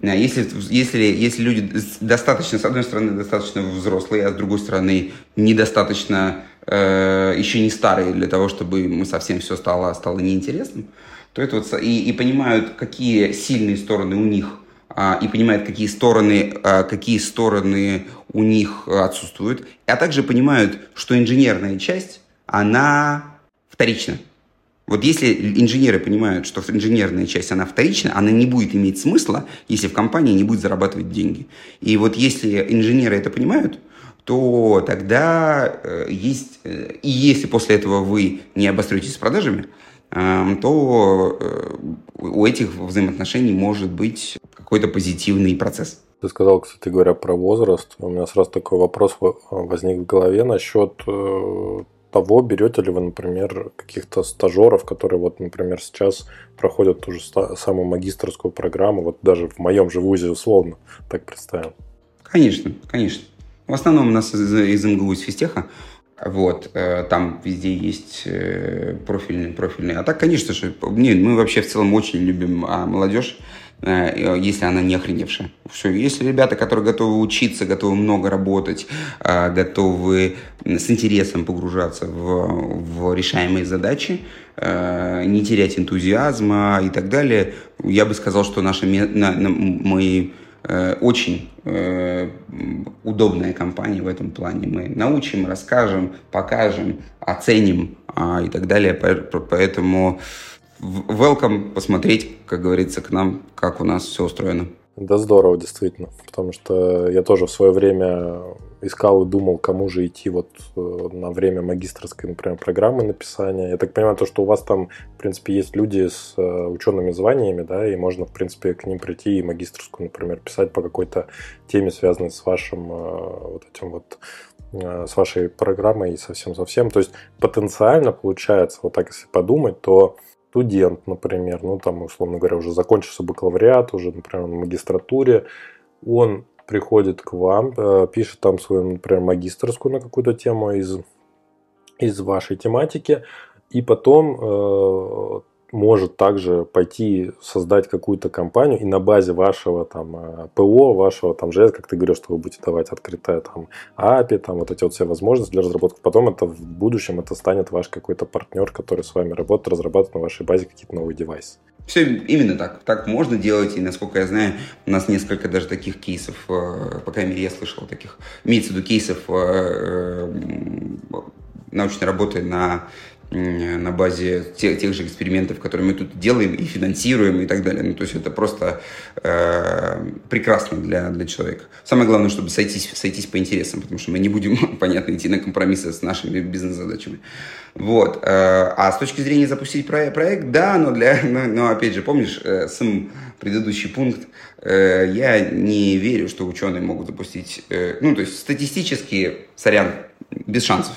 Если, если, если люди достаточно, с одной стороны, достаточно взрослые, а с другой стороны, недостаточно э, еще не старые для того, чтобы мы совсем все стало, стало неинтересным, то это вот, и, и понимают, какие сильные стороны у них, а, и понимают, какие стороны, а, какие стороны у них отсутствуют, а также понимают, что инженерная часть, она вторична. Вот если инженеры понимают, что инженерная часть, она вторична, она не будет иметь смысла, если в компании не будет зарабатывать деньги. И вот если инженеры это понимают, то тогда э, есть, э, и если после этого вы не обостретесь с продажами, э, то э, у этих взаимоотношений может быть какой-то позитивный процесс. Ты сказал, кстати говоря, про возраст. У меня сразу такой вопрос возник в голове насчет того, берете ли вы, например, каких-то стажеров, которые вот, например, сейчас проходят ту же самую магистрскую программу, вот даже в моем же вузе условно, так представим. Конечно, конечно. В основном у нас из, из МГУ, из физтеха, вот, э, там везде есть э, профильные, профильные. А так, конечно же, не, мы вообще в целом очень любим а, молодежь, э, если она не охреневшая. Все, если ребята, которые готовы учиться, готовы много работать, готовы с интересом погружаться в, в решаемые задачи, не терять энтузиазма и так далее, я бы сказал, что наши, мы очень э, удобная компания в этом плане. Мы научим, расскажем, покажем, оценим а, и так далее. Поэтому welcome посмотреть, как говорится, к нам, как у нас все устроено. Да здорово, действительно. Потому что я тоже в свое время искал и думал, кому же идти вот э, на время магистрской, например, программы написания. Я так понимаю, то, что у вас там, в принципе, есть люди с э, учеными званиями, да, и можно, в принципе, к ним прийти и магистрскую, например, писать по какой-то теме, связанной с вашим э, вот этим вот с вашей программой и совсем-совсем. То есть потенциально получается, вот так если подумать, то студент, например, ну там, условно говоря, уже закончился бакалавриат, уже, например, на магистратуре, он приходит к вам, э, пишет там свою, например, магистрскую на какую-то тему из, из вашей тематики, и потом э, может также пойти создать какую-то компанию и на базе вашего там э, ПО, вашего там JS, как ты говоришь, что вы будете давать открытое там API, там вот эти вот все возможности для разработки. Потом это в будущем это станет ваш какой-то партнер, который с вами работает, разрабатывает на вашей базе какие-то новые девайсы. Все именно так. Так можно делать, и насколько я знаю, у нас несколько даже таких кейсов, э, по крайней мере, я слышал таких, имеется в виду кейсов э, научной работы на на базе тех, тех же экспериментов, которые мы тут делаем и финансируем и так далее. Ну, то есть это просто э, прекрасно для, для человека. Самое главное, чтобы сойтись, сойтись по интересам, потому что мы не будем, понятно, идти на компромиссы с нашими бизнес-задачами. Вот. Э, а с точки зрения запустить проект, проект да, но для, но, но опять же, помнишь, э, сам предыдущий пункт, э, я не верю, что ученые могут запустить, э, ну, то есть статистически, сорян, без шансов.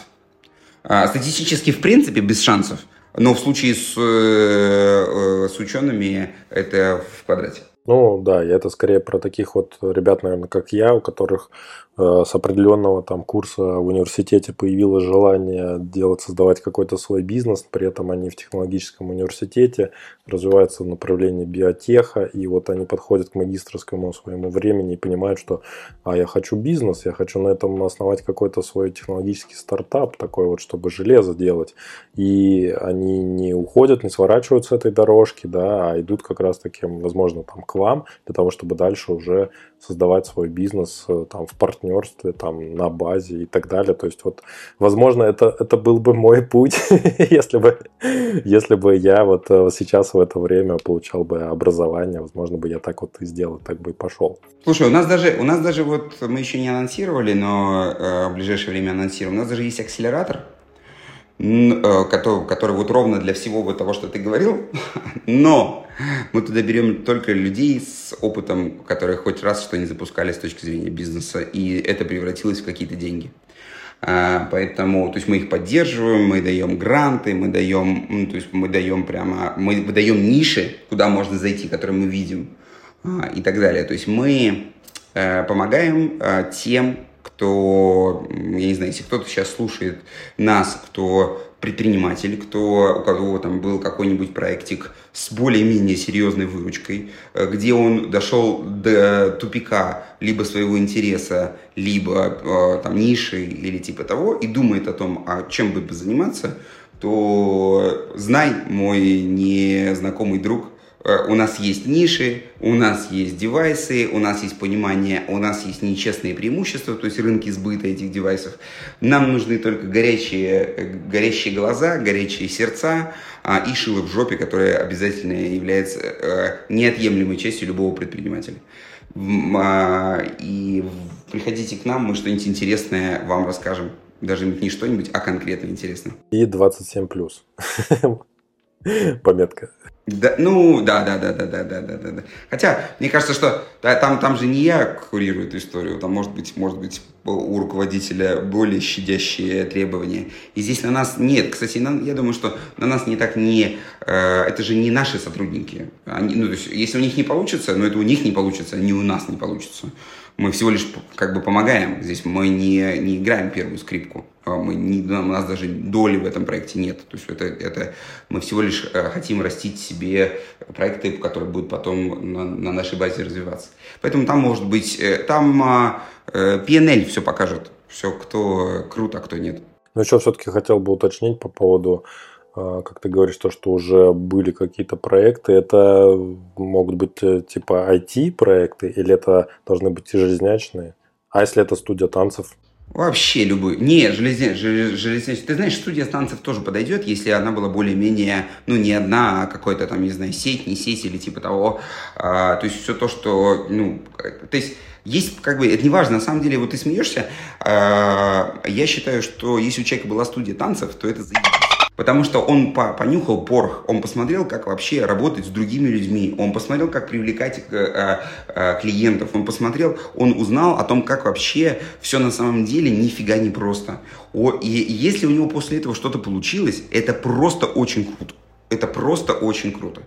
А, статистически, в принципе, без шансов. Но в случае с, э, э, с учеными это в квадрате. Ну да, и это скорее про таких вот ребят, наверное, как я, у которых с определенного там курса в университете появилось желание делать, создавать какой-то свой бизнес, при этом они в технологическом университете развиваются в направлении биотеха, и вот они подходят к магистрскому своему времени и понимают, что а я хочу бизнес, я хочу на этом основать какой-то свой технологический стартап, такой вот, чтобы железо делать, и они не уходят, не сворачивают с этой дорожки, да, а идут как раз таким, возможно, там к вам, для того, чтобы дальше уже создавать свой бизнес э, там в партнерстве там, на базе и так далее. То есть, вот, возможно, это, это был бы мой путь, если бы, если бы я вот э, сейчас в это время получал бы образование, возможно, бы я так вот и сделал, так бы и пошел. Слушай, у нас даже, у нас даже вот, мы еще не анонсировали, но э, в ближайшее время анонсируем, у нас даже есть акселератор, который, который вот ровно для всего вот того, что ты говорил, но мы туда берем только людей с опытом, которые хоть раз что не запускали с точки зрения бизнеса, и это превратилось в какие-то деньги. А, поэтому, то есть мы их поддерживаем, мы даем гранты, мы даем, то есть мы даем прямо, мы выдаем ниши, куда можно зайти, которые мы видим а, и так далее. То есть мы э, помогаем э, тем кто, я не знаю, если кто-то сейчас слушает нас, кто предприниматель, кто, у кого там был какой-нибудь проектик с более-менее серьезной выручкой, э, где он дошел до тупика либо своего интереса, либо э, там ниши или типа того, и думает о том, а чем бы заниматься, то знай, мой незнакомый друг, у нас есть ниши, у нас есть девайсы, у нас есть понимание, у нас есть нечестные преимущества, то есть рынки сбыта этих девайсов. Нам нужны только горячие, э, горящие глаза, горячие сердца а, и шило в жопе, которое обязательно является э, неотъемлемой частью любого предпринимателя. А, и приходите к нам, мы что-нибудь интересное вам расскажем. Даже не что-нибудь, а конкретно интересно. И 27 плюс. Пометка. Да, ну, да, да, да, да, да, да, да, да. Хотя, мне кажется, что да, там, там же не я курирую эту историю, там может быть, может быть, у руководителя более щадящие требования. И здесь на нас нет. Кстати, на, я думаю, что на нас не так не... Э, это же не наши сотрудники. Они, ну, то есть, если у них не получится, но это у них не получится, не у нас не получится мы всего лишь как бы помогаем. Здесь мы не, не играем первую скрипку. А мы не, у нас даже доли в этом проекте нет. То есть это, это мы всего лишь э, хотим растить себе проекты, которые будут потом на, на нашей базе развиваться. Поэтому там может быть, э, там PNL э, все покажет. Все, кто круто, а кто нет. Ну, еще все-таки хотел бы уточнить по поводу а, как ты говоришь, то, что уже были какие-то проекты, это могут быть типа IT-проекты или это должны быть и железнячные? А если это студия танцев? Вообще любую. Не, железня, железня. Ты знаешь, студия танцев тоже подойдет, если она была более-менее, ну, не одна, а какой-то там, не знаю, сеть, не сеть или типа того. А, то есть все то, что, ну, то есть есть, как бы, это не важно, на самом деле, вот ты смеешься, а, я считаю, что если у человека была студия танцев, то это заебись. Потому что он по понюхал порох, он посмотрел, как вообще работать с другими людьми, он посмотрел, как привлекать э, э, клиентов, он посмотрел, он узнал о том, как вообще все на самом деле нифига не просто. О, и, если у него после этого что-то получилось, это просто очень круто. Это просто очень круто.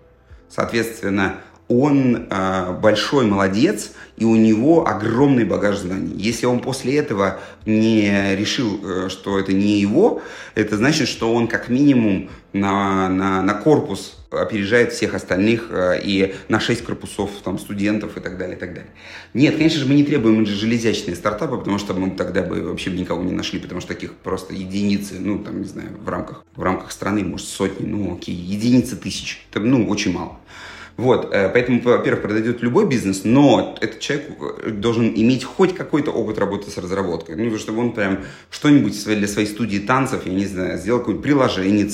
Соответственно, он э, большой молодец, и у него огромный багаж знаний. Если он после этого не решил, э, что это не его, это значит, что он как минимум на, на, на корпус опережает всех остальных э, и на 6 корпусов там, студентов и так далее, и так далее. Нет, конечно же, мы не требуем железячные стартапы, потому что мы тогда бы вообще никого не нашли, потому что таких просто единицы, ну, там, не знаю, в рамках, в рамках страны, может, сотни, ну, окей, единицы тысяч. Это, ну, очень мало. Вот, э, поэтому, во-первых, продает любой бизнес, но этот человек э, должен иметь хоть какой-то опыт работы с разработкой. Ну, чтобы он прям что-нибудь для своей студии танцев, я не знаю, сделал какое-нибудь приложение,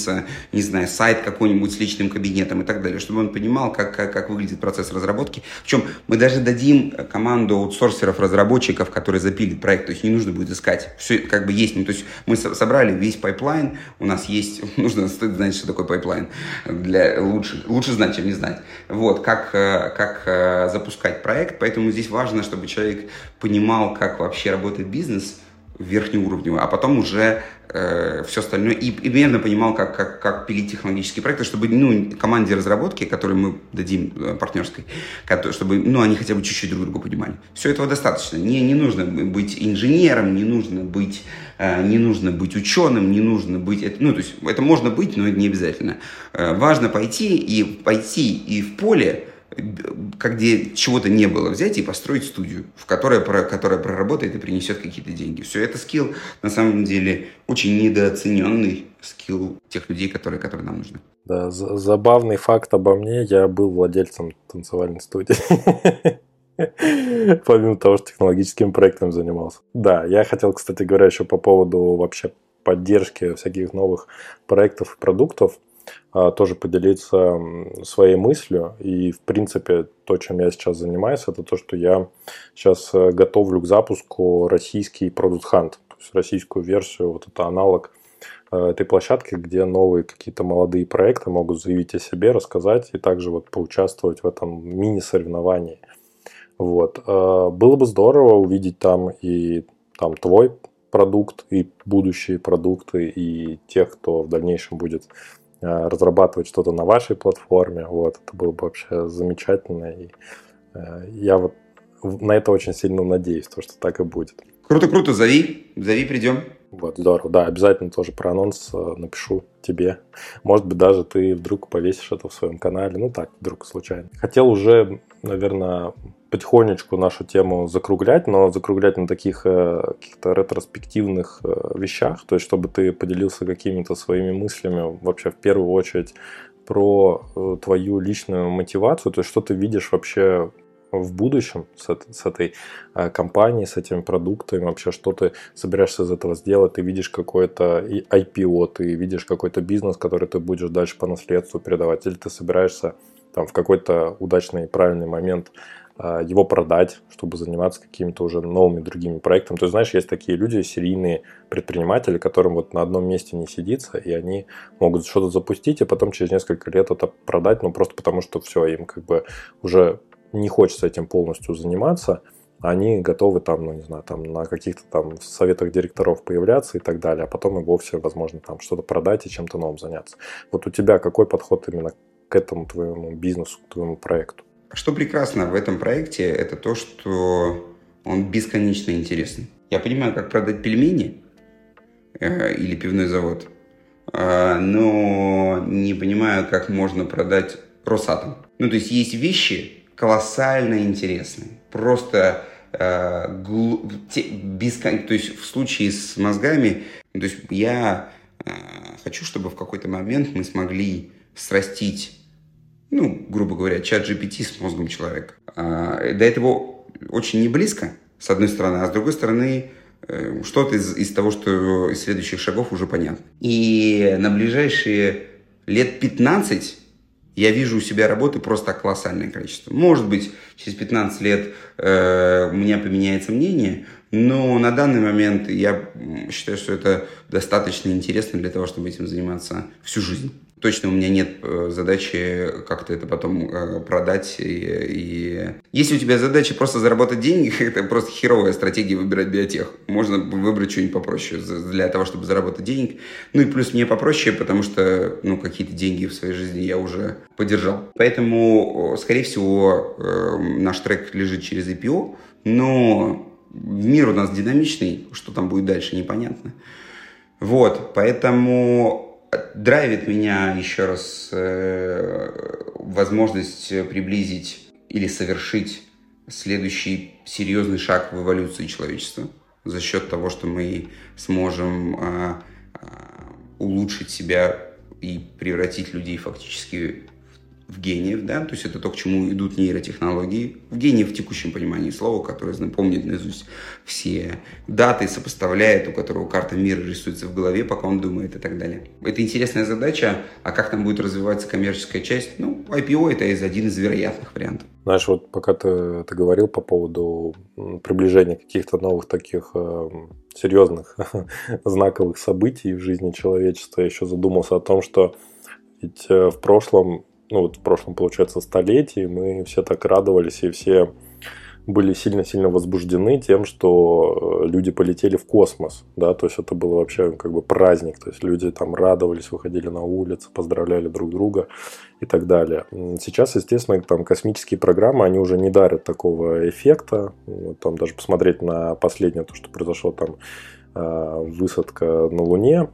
не знаю, сайт какой-нибудь с личным кабинетом и так далее, чтобы он понимал, как, как, как выглядит процесс разработки. Причем мы даже дадим команду аутсорсеров, разработчиков, которые запилят проект, то есть не нужно будет искать. Все как бы есть. Ну, то есть мы собрали весь pipeline, у нас есть, нужно знать, что такое pipeline, для лучше, лучше знать, чем не знать вот, как, э, как э, запускать проект. Поэтому здесь важно, чтобы человек понимал, как вообще работает бизнес верхнеуровневый, а потом уже э, все остальное, и, примерно понимал, как, как, как пилить технологические проекты, чтобы ну, команде разработки, которую мы дадим э, партнерской, чтобы ну, они хотя бы чуть-чуть друг друга понимали. Все этого достаточно. Не, не нужно быть инженером, не нужно быть, э, не нужно быть ученым, не нужно быть... Ну, то есть это можно быть, но это не обязательно. Э, важно пойти и пойти и в поле как где чего-то не было, взять и построить студию, в которой, которая проработает и принесет какие-то деньги. Все это скилл, на самом деле, очень недооцененный скилл тех людей, которые, которые нам нужны. Да, забавный факт обо мне, я был владельцем танцевальной студии. Помимо того, что технологическим проектом занимался. Да, я хотел, кстати говоря, еще по поводу вообще поддержки всяких новых проектов и продуктов. А, тоже поделиться своей мыслью. И, в принципе, то, чем я сейчас занимаюсь, это то, что я сейчас э, готовлю к запуску российский Product Hunt, то есть российскую версию, вот это аналог э, этой площадки, где новые какие-то молодые проекты могут заявить о себе, рассказать и также вот поучаствовать в этом мини-соревновании. Вот. Э, было бы здорово увидеть там и там твой продукт, и будущие продукты, и тех, кто в дальнейшем будет разрабатывать что-то на вашей платформе. Вот, это было бы вообще замечательно. И э, я вот на это очень сильно надеюсь, то, что так и будет. Круто, круто, зови, зови, придем. Вот, здорово. Да, обязательно тоже про анонс э, напишу тебе. Может быть, даже ты вдруг повесишь это в своем канале. Ну так, вдруг случайно. Хотел уже, наверное, потихонечку нашу тему закруглять, но закруглять на таких э, каких-то ретроспективных э, вещах, то есть чтобы ты поделился какими-то своими мыслями вообще в первую очередь про э, твою личную мотивацию, то есть что ты видишь вообще в будущем с, с этой компанией, с этими продуктами, вообще что ты собираешься из этого сделать, ты видишь какой-то IPO, ты видишь какой-то бизнес, который ты будешь дальше по наследству передавать, или ты собираешься там в какой-то удачный правильный момент его продать, чтобы заниматься какими-то уже новыми другими проектами. То есть, знаешь, есть такие люди, серийные предприниматели, которым вот на одном месте не сидится, и они могут что-то запустить, и потом через несколько лет это продать, ну просто потому что все, им как бы уже не хочется этим полностью заниматься, они готовы там, ну не знаю, там на каких-то там советах директоров появляться и так далее, а потом и вовсе, возможно, там что-то продать и чем-то новым заняться. Вот у тебя какой подход именно к этому твоему бизнесу, к твоему проекту? Что прекрасно в этом проекте, это то, что он бесконечно интересный. Я понимаю, как продать пельмени э, или пивной завод, э, но не понимаю, как можно продать Росатом. Ну, то есть есть вещи колоссально интересные. Просто э, глу... те, бескон... то есть в случае с мозгами, то есть я э, хочу, чтобы в какой-то момент мы смогли срастить ну, грубо говоря, чат GPT с мозгом человека. А, до этого очень не близко, с одной стороны, а с другой стороны, э, что-то из, из того, что из следующих шагов уже понятно. И на ближайшие лет 15 я вижу у себя работы просто колоссальное количество. Может быть, через 15 лет э, у меня поменяется мнение, но на данный момент я считаю, что это достаточно интересно для того, чтобы этим заниматься всю жизнь точно у меня нет э, задачи как-то это потом э, продать. И, и... Если у тебя задача просто заработать деньги, это просто херовая стратегия выбирать биотех. Можно выбрать что-нибудь попроще для того, чтобы заработать денег. Ну и плюс мне попроще, потому что ну, какие-то деньги в своей жизни я уже поддержал. Поэтому, скорее всего, э, наш трек лежит через IPO, но мир у нас динамичный, что там будет дальше, непонятно. Вот, поэтому драйвит меня еще раз э, возможность приблизить или совершить следующий серьезный шаг в эволюции человечества за счет того, что мы сможем э, улучшить себя и превратить людей фактически в гениев, да, то есть это то, к чему идут нейротехнологии, в гениев в текущем понимании слова, который помнит наизусть все даты, сопоставляет, у которого карта мира рисуется в голове, пока он думает и так далее. Это интересная задача, а как там будет развиваться коммерческая часть? Ну, IPO это из один из вероятных вариантов. Знаешь, вот пока ты, ты говорил по поводу приближения каких-то новых таких э, серьезных знаковых событий в жизни человечества, я еще задумался о том, что ведь э, в прошлом ну вот в прошлом, получается, столетии мы все так радовались и все были сильно-сильно возбуждены тем, что э, люди полетели в космос, да, то есть это было вообще как бы праздник, то есть люди там радовались, выходили на улицы, поздравляли друг друга и так далее. Сейчас, естественно, там космические программы, они уже не дарят такого эффекта, там даже посмотреть на последнее, то, что произошло там э, высадка на Луне,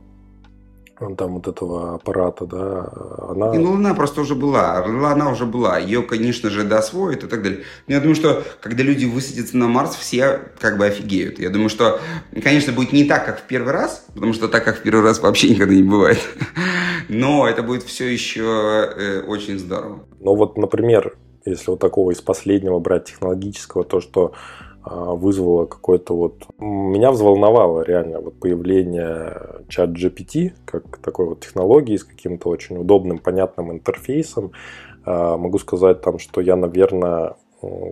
там вот этого аппарата, да, она... И, ну, Луна просто уже была, она уже была, ее, конечно же, досвоят и так далее. Но я думаю, что когда люди высадятся на Марс, все как бы офигеют. Я думаю, что, конечно, будет не так, как в первый раз, потому что так, как в первый раз, вообще никогда не бывает. Но это будет все еще э, очень здорово. Ну вот, например, если вот такого из последнего брать технологического, то, что вызвало какое-то вот... Меня взволновало реально вот появление чат GPT, как такой вот технологии с каким-то очень удобным, понятным интерфейсом. А, могу сказать там, что я, наверное,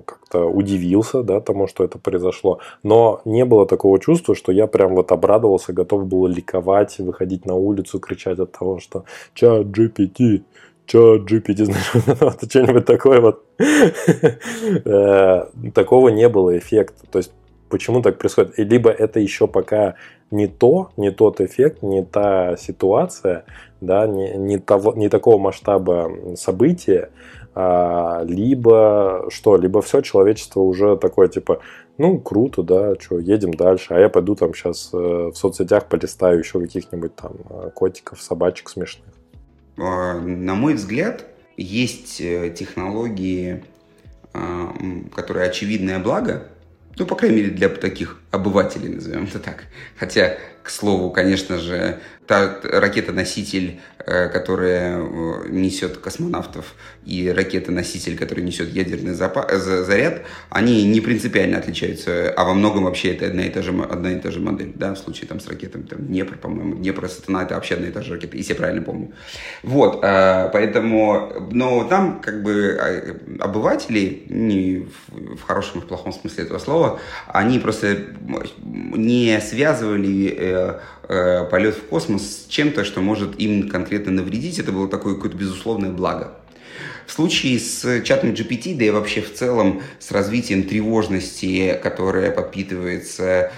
как-то удивился, да, тому, что это произошло. Но не было такого чувства, что я прям вот обрадовался, готов был ликовать, выходить на улицу, кричать от того, что чат GPT, чё, GPT, знаешь, вот что-нибудь такое вот. Э, такого не было эффекта. То есть, почему так происходит? Либо это еще пока не то, не тот эффект, не та ситуация, да, не, не, того, не такого масштаба события, а, либо что, либо все человечество уже такое, типа, ну, круто, да, что, едем дальше, а я пойду там сейчас э, в соцсетях полистаю еще каких-нибудь там э, котиков, собачек смешных. А, на мой взгляд, есть э, технологии, а, которые очевидное благо, ну, по крайней мере, для таких обывателей, назовем это так. Хотя, к слову, конечно же, та ракета-носитель, э, которая э, несет космонавтов, и ракета-носитель, который несет ядерный заряд, они не принципиально отличаются, а во многом вообще это одна и та же, одна и та же модель, да, в случае там с ракетами, там, Днепр, по-моему, Днепр, Сатана, это вообще одна и та же ракета, если я правильно помню. Вот, э, поэтому, но там как бы обыватели, не в хорошем и в плохом смысле этого слова, они просто не связывали э, полет в космос с чем-то, что может им конкретно навредить. Это было такое какое-то безусловное благо. В случае с чатом GPT, да и вообще в целом с развитием тревожности, которая подпитывается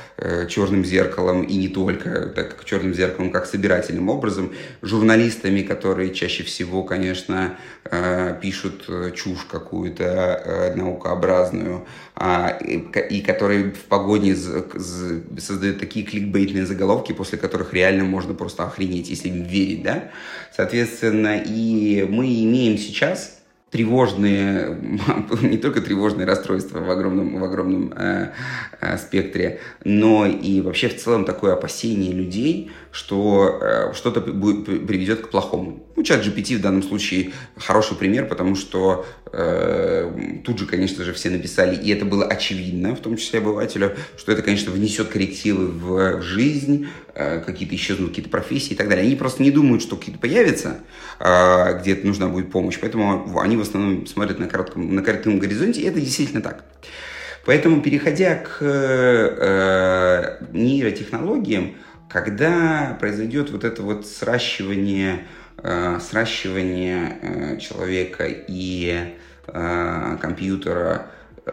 черным зеркалом и не только, так как черным зеркалом, как собирательным образом, журналистами, которые чаще всего, конечно, э, пишут э, чушь какую-то э, наукообразную, э, и, и которые в погоне создают такие кликбейтные заголовки, после которых реально можно просто охренеть, если им верить, да? Соответственно, и мы имеем сейчас тревожные, не только тревожные расстройства в огромном, в огромном э, э, спектре, но и вообще в целом такое опасение людей, что э, что-то приведет к плохому. Ну, чат GPT в данном случае хороший пример, потому что э, тут же, конечно же, все написали, и это было очевидно, в том числе обывателю, что это, конечно, внесет коррективы в, жизнь, э, какие-то исчезнут какие-то профессии и так далее. Они просто не думают, что какие-то появятся, э, где нужна будет помощь, поэтому они в основном смотрят на коротком, на коротком горизонте, и это действительно так. Поэтому, переходя к э, нейротехнологиям, когда произойдет вот это вот сращивание, э, сращивание э, человека и э, компьютера,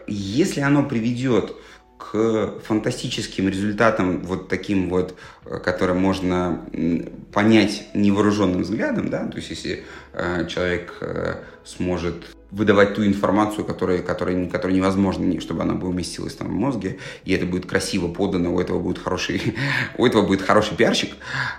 если оно приведет к фантастическим результатам, вот таким вот, которые можно понять невооруженным взглядом, да, то есть если э, человек э, сможет выдавать ту информацию, которая, которая, которая невозможно, чтобы она бы уместилась там в мозге, и это будет красиво подано, у этого будет хороший, у этого будет хороший пиарщик,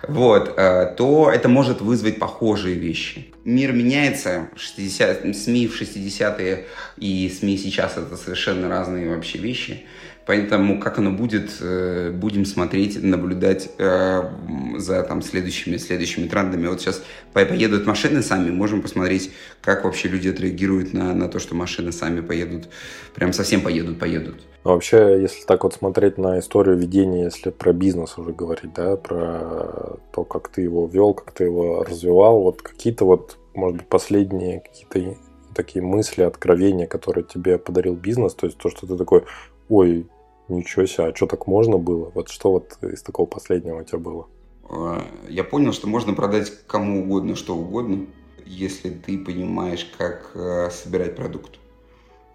вот, э, то это может вызвать похожие вещи. Мир меняется, 60, СМИ в 60-е и СМИ сейчас это совершенно разные вообще вещи. Поэтому как оно будет, э, будем смотреть, наблюдать э, за там, следующими, следующими трендами. Вот сейчас поедут машины сами, можем посмотреть, как вообще люди отреагируют на, на то, что машины сами поедут, прям совсем поедут, поедут. А вообще, если так вот смотреть на историю ведения, если про бизнес уже говорить, да, про то, как ты его вел, как ты его развивал, вот какие-то вот, может быть, последние какие-то такие мысли, откровения, которые тебе подарил бизнес, то есть то, что ты такой, ой, Ничего себе, а что так можно было? Вот что вот из такого последнего у тебя было? А, я понял, что можно продать кому угодно что угодно, если ты понимаешь, как э, собирать продукт.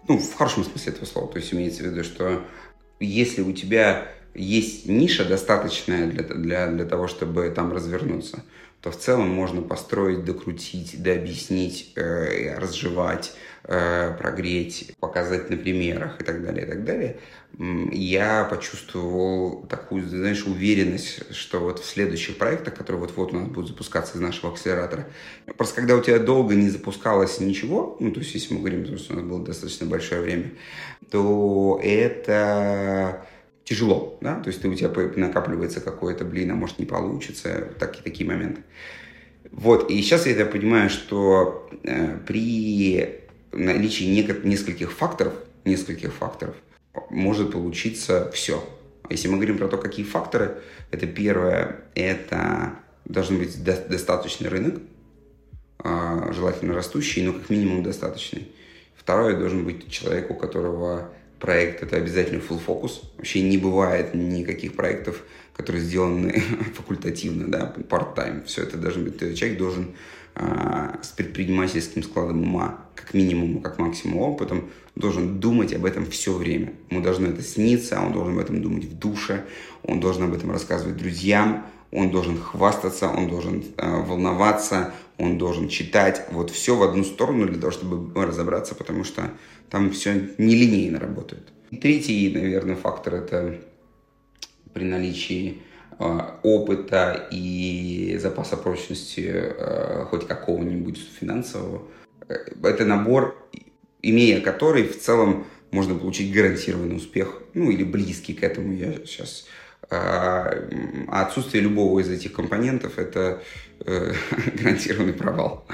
Ну, в хорошем смысле этого слова. То есть имеется в виду, что если у тебя есть ниша достаточная для, для, для того, чтобы там развернуться, то в целом можно построить, докрутить, дообъяснить, э, разжевать, прогреть, показать на примерах и так далее, и так далее я почувствовал такую, знаешь, уверенность, что вот в следующих проектах, которые вот-вот у нас будут запускаться из нашего акселератора, просто когда у тебя долго не запускалось ничего, ну, то есть если мы говорим, что у нас было достаточно большое время, то это тяжело, да, то есть ты, у тебя накапливается какое-то, блин, а может не получится, такие, такие моменты. Вот, и сейчас я понимаю, что э, при наличии нескольких факторов, нескольких факторов, может получиться все. Если мы говорим про то, какие факторы, это первое, это должен быть достаточный рынок, а, желательно растущий, но как минимум достаточный. Второе, должен быть человек, у которого проект это обязательно full focus. Вообще не бывает никаких проектов, которые сделаны факультативно, да, part-time. Все это должен быть, человек должен с предпринимательским складом ума, как минимум, как максимум опытом, должен думать об этом все время. Ему должно это сниться, он должен об этом думать в душе, он должен об этом рассказывать друзьям, он должен хвастаться, он должен э, волноваться, он должен читать. Вот все в одну сторону для того, чтобы разобраться, потому что там все нелинейно работает. И третий, наверное, фактор – это при наличии опыта и запаса прочности э, хоть какого-нибудь финансового. Э, это набор, имея который в целом можно получить гарантированный успех, ну или близкий к этому я сейчас. А, отсутствие любого из этих компонентов – это э, гарантированный провал.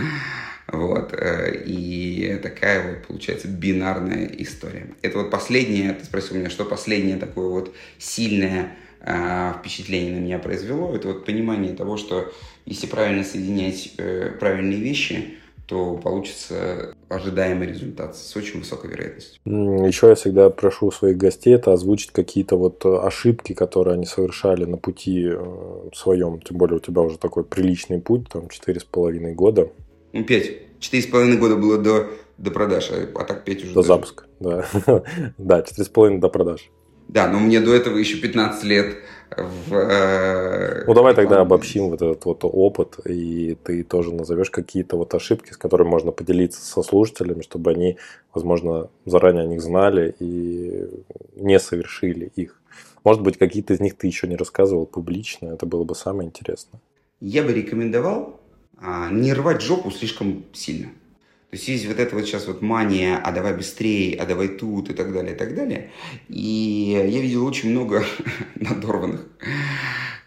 Вот. Э, и такая вот получается бинарная история. Это вот последнее, ты спросил меня, что последнее такое вот сильное э, впечатление на меня произвело. Это вот понимание того, что если правильно соединять э, правильные вещи, то получится ожидаемый результат с очень высокой вероятностью. Еще я всегда прошу своих гостей это озвучить какие-то вот ошибки, которые они совершали на пути э, своем. Тем более у тебя уже такой приличный путь, там четыре с половиной года. Ну, пять. Четыре с половиной года было до, до продаж, а, а так пять уже. До даже. запуска, да. да, четыре с половиной до продаж. Да, но мне до этого еще 15 лет в... Э, ну, давай тогда обобщим вот этот вот опыт, и ты тоже назовешь какие-то вот ошибки, с которыми можно поделиться со слушателями, чтобы они, возможно, заранее о них знали и не совершили их. Может быть, какие-то из них ты еще не рассказывал публично, это было бы самое интересное. Я бы рекомендовал а, не рвать жопу слишком сильно. То есть есть вот эта вот сейчас вот мания, а давай быстрее, а давай тут и так далее, и так далее. И я видел очень много надорванных,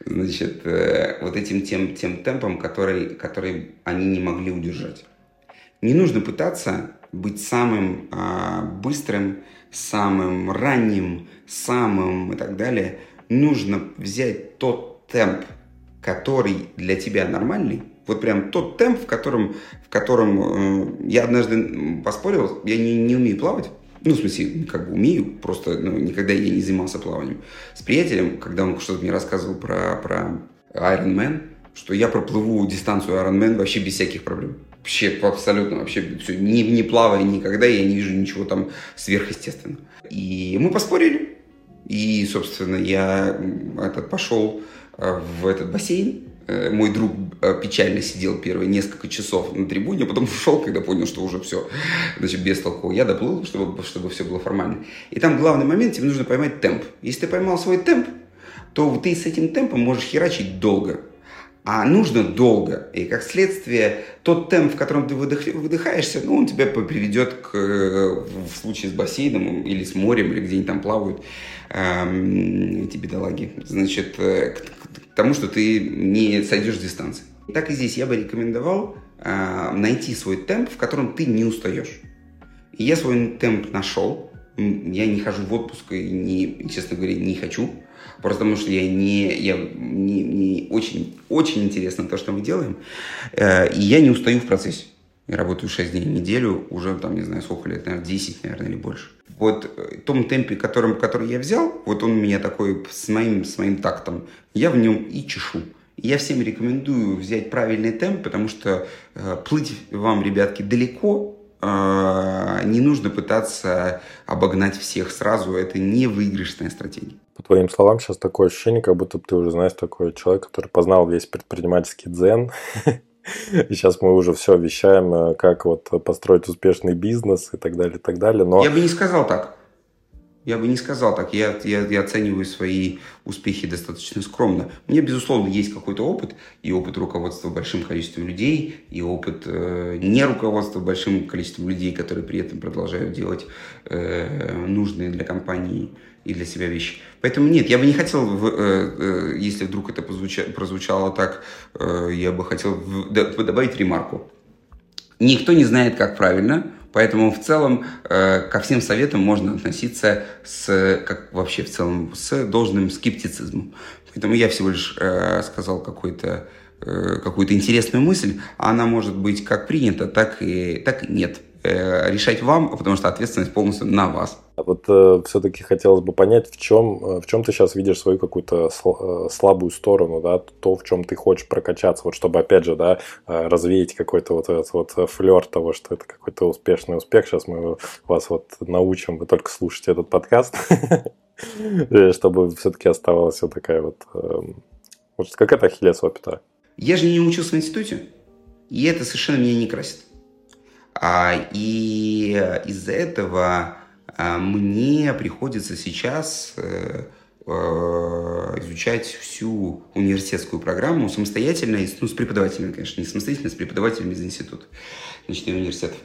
значит, э, вот этим тем, тем темпом, который, который они не могли удержать. Не нужно пытаться быть самым а, быстрым, самым ранним, самым и так далее. Нужно взять тот темп, который для тебя нормальный, вот прям тот темп, в котором, в котором э, я однажды поспорил, я не, не умею плавать. Ну, в смысле, как бы умею, просто ну, никогда я не занимался плаванием. С приятелем, когда он что-то мне рассказывал про, про Iron Man, что я проплыву дистанцию Iron Man вообще без всяких проблем. Вообще, абсолютно, вообще, все, не, не плавая никогда, я не вижу ничего там сверхъестественного. И мы поспорили. И, собственно, я этот, пошел э, в этот бассейн, мой друг э, печально сидел первые несколько часов на трибуне, а потом ушел, когда понял, что уже все, значит, без толку. Я доплыл, чтобы, чтобы все было формально. И там главный момент, тебе нужно поймать темп. Если ты поймал свой темп, то ты с этим темпом можешь херачить долго. А нужно долго. И как следствие, тот темп, в котором ты выдыхаешься, ну, он тебя приведет к, в случае с бассейном или с морем, или где-нибудь там плавают эм, эти бедолаги, значит, э, к, тому, что ты не сойдешь с дистанции. Так и здесь я бы рекомендовал э, найти свой темп, в котором ты не устаешь. И я свой темп нашел. Я не хожу в отпуск и, не, честно говоря, не хочу. Просто потому что я не, я не, не очень, очень интересно то, что мы делаем. Э, и я не устаю в процессе. Я работаю 6 дней в неделю, уже там, не знаю, сколько лет, наверное, 10, наверное, или больше. Вот э, в том темпе, которым, который я взял, вот он у меня такой с моим, с моим тактом, я в нем и чешу. я всем рекомендую взять правильный темп, потому что э, плыть вам, ребятки, далеко, э, не нужно пытаться обогнать всех сразу, это не выигрышная стратегия. По твоим словам, сейчас такое ощущение, как будто ты уже знаешь такой человек, который познал весь предпринимательский дзен, сейчас мы уже все вещаем, э, как вот построить успешный бизнес и так далее, и так далее. Но... Я бы не сказал так. Я бы не сказал так. Я, я, я оцениваю свои успехи достаточно скромно. Меня, безусловно, есть какой-то опыт. И опыт руководства большим количеством людей, и опыт э, не руководства большим количеством людей, которые при этом продолжают делать э, нужные для компании и для себя вещи. Поэтому нет, я бы не хотел, э, э, если вдруг это прозвучало так, э, я бы хотел добавить ремарку. Никто не знает, как правильно, поэтому в целом ко всем советам можно относиться с, как вообще в целом, с должным скептицизмом. Поэтому я всего лишь сказал какой-то какую-то интересную мысль, она может быть как принята, так и, так и нет. Э, решать вам, потому что ответственность полностью на вас. А вот э, все-таки хотелось бы понять, в чем, э, в чем ты сейчас видишь свою какую-то сл- э, слабую сторону, да, то, в чем ты хочешь прокачаться, вот чтобы, опять же, да, развеять какой-то вот этот вот флер того, что это какой-то успешный успех. Сейчас мы вас вот научим, вы только слушайте этот подкаст, чтобы все-таки оставалась вот такая вот, эм, вот какая-то ахиллесова пята. Я же не учился в институте, и это совершенно меня не красит. А, и из-за этого мне приходится сейчас э, э, изучать всю университетскую программу самостоятельно, ну, с преподавателями, конечно, не самостоятельно, с преподавателями из института, значит, университетов.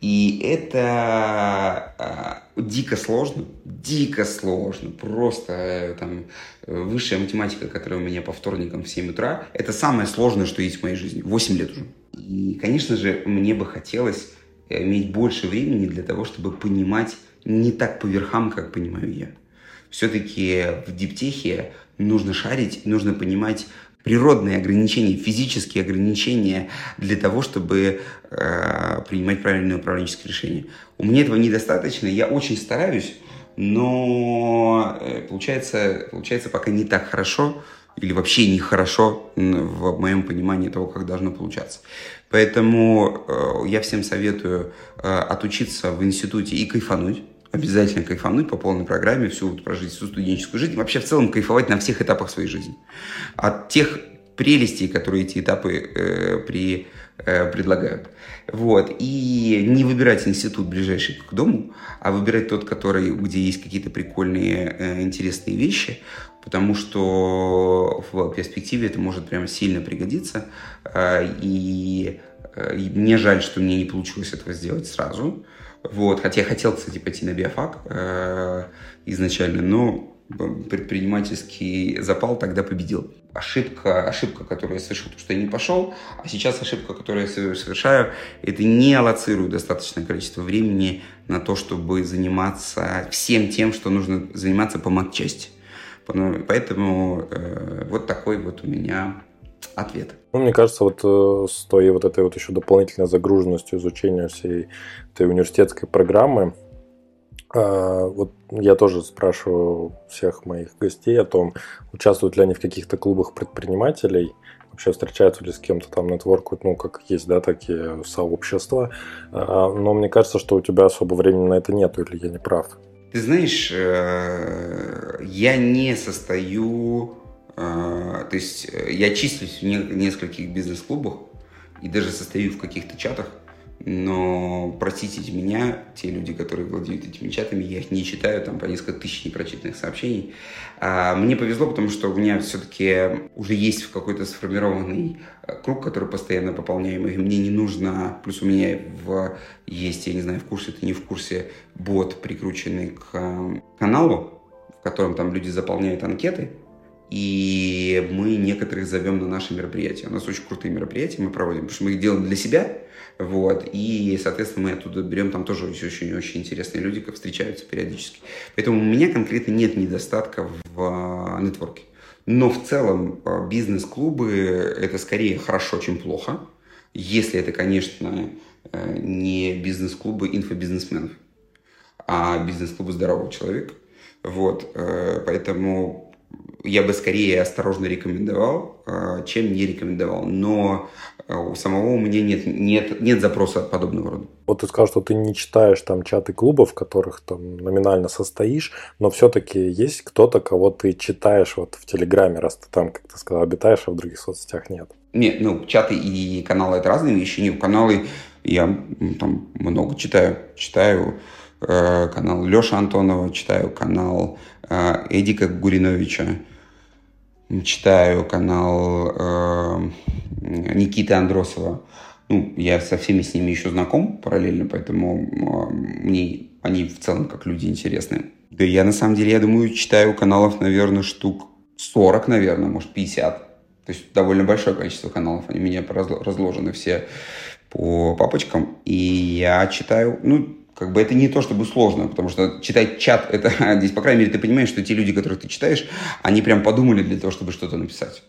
И это а, дико сложно, дико сложно, просто э, там высшая математика, которая у меня по вторникам в 7 утра, это самое сложное, что есть в моей жизни, 8 лет уже. И, конечно же, мне бы хотелось иметь больше времени для того, чтобы понимать не так по верхам, как понимаю я. Все-таки в диптехе нужно шарить, нужно понимать природные ограничения, физические ограничения для того, чтобы э, принимать правильные управленческие решения. У меня этого недостаточно, я очень стараюсь, но э, получается, получается пока не так хорошо или вообще не хорошо в моем понимании того, как должно получаться. Поэтому э, я всем советую э, отучиться в институте и кайфануть обязательно кайфануть по полной программе, всю вот прожить всю студенческую жизнь, вообще в целом кайфовать на всех этапах своей жизни. От тех прелестей, которые эти этапы э, при, э, предлагают. Вот. И не выбирать институт ближайший к дому, а выбирать тот, который, где есть какие-то прикольные, э, интересные вещи, потому что в перспективе это может прямо сильно пригодиться. Э, и, э, и мне жаль, что мне не получилось этого сделать сразу. Вот, хотя я хотел, кстати, пойти на биофак э, изначально, но предпринимательский запал тогда победил. Ошибка, ошибка, которую я совершил, то, что я не пошел, а сейчас ошибка, которую я совершаю, это не аллоцирую достаточное количество времени на то, чтобы заниматься всем тем, что нужно заниматься по матчасти. Поэтому э, вот такой вот у меня ответ. Ну, мне кажется, вот э, с той вот этой вот еще дополнительной загруженностью изучения всей этой университетской программы, э, вот я тоже спрашиваю всех моих гостей о том, участвуют ли они в каких-то клубах предпринимателей, вообще встречаются ли с кем-то там нетворкают, ну, как есть, да, такие сообщества. Э, но мне кажется, что у тебя особо времени на это нету, или я не прав? Ты знаешь, э, я не состою а, то есть э, я числюсь в нескольких бизнес-клубах и даже состою в каких-то чатах, но простите меня, те люди, которые владеют этими чатами, я их не читаю, там по несколько тысяч непрочитанных сообщений. А мне повезло, потому что у меня все-таки уже есть какой-то сформированный э, круг, который постоянно пополняемый, мне не нужно, плюс у меня в, есть, я не знаю, в курсе ты не в курсе, бот, прикрученный к э, каналу, в котором там люди заполняют анкеты, и мы некоторых зовем на наши мероприятия. У нас очень крутые мероприятия мы проводим, потому что мы их делаем для себя, вот, и, соответственно, мы оттуда берем, там тоже очень-очень интересные люди, как встречаются периодически. Поэтому у меня конкретно нет недостатка в а, нетворке. Но в целом а, бизнес-клубы – это скорее хорошо, чем плохо, если это, конечно, э, не бизнес-клубы инфобизнесменов, а бизнес-клубы здорового человека. Вот, э, поэтому я бы скорее осторожно рекомендовал, а, чем не рекомендовал. Но а, у самого у меня нет, нет, нет запроса подобного рода. Вот ты сказал, что ты не читаешь там чаты клубов, в которых там номинально состоишь, но все-таки есть кто-то, кого ты читаешь вот в Телеграме, раз ты там, как ты сказал, обитаешь, а в других соцсетях нет. Нет, ну, чаты и каналы – это разные вещи. Не, каналы я там много читаю. Читаю э, канал Леши Антонова, читаю канал э, Эдика Гуриновича, читаю канал э, Никиты Андросова. Ну, я со всеми с ними еще знаком параллельно, поэтому э, мне они в целом как люди интересны. Да я на самом деле, я думаю, читаю каналов, наверное, штук 40, наверное, может 50. То есть довольно большое количество каналов. Они у меня разложены все по папочкам. И я читаю, ну, как бы это не то чтобы сложно, потому что читать чат, это здесь, по крайней мере, ты понимаешь, что те люди, которых ты читаешь, они прям подумали для того, чтобы что-то написать.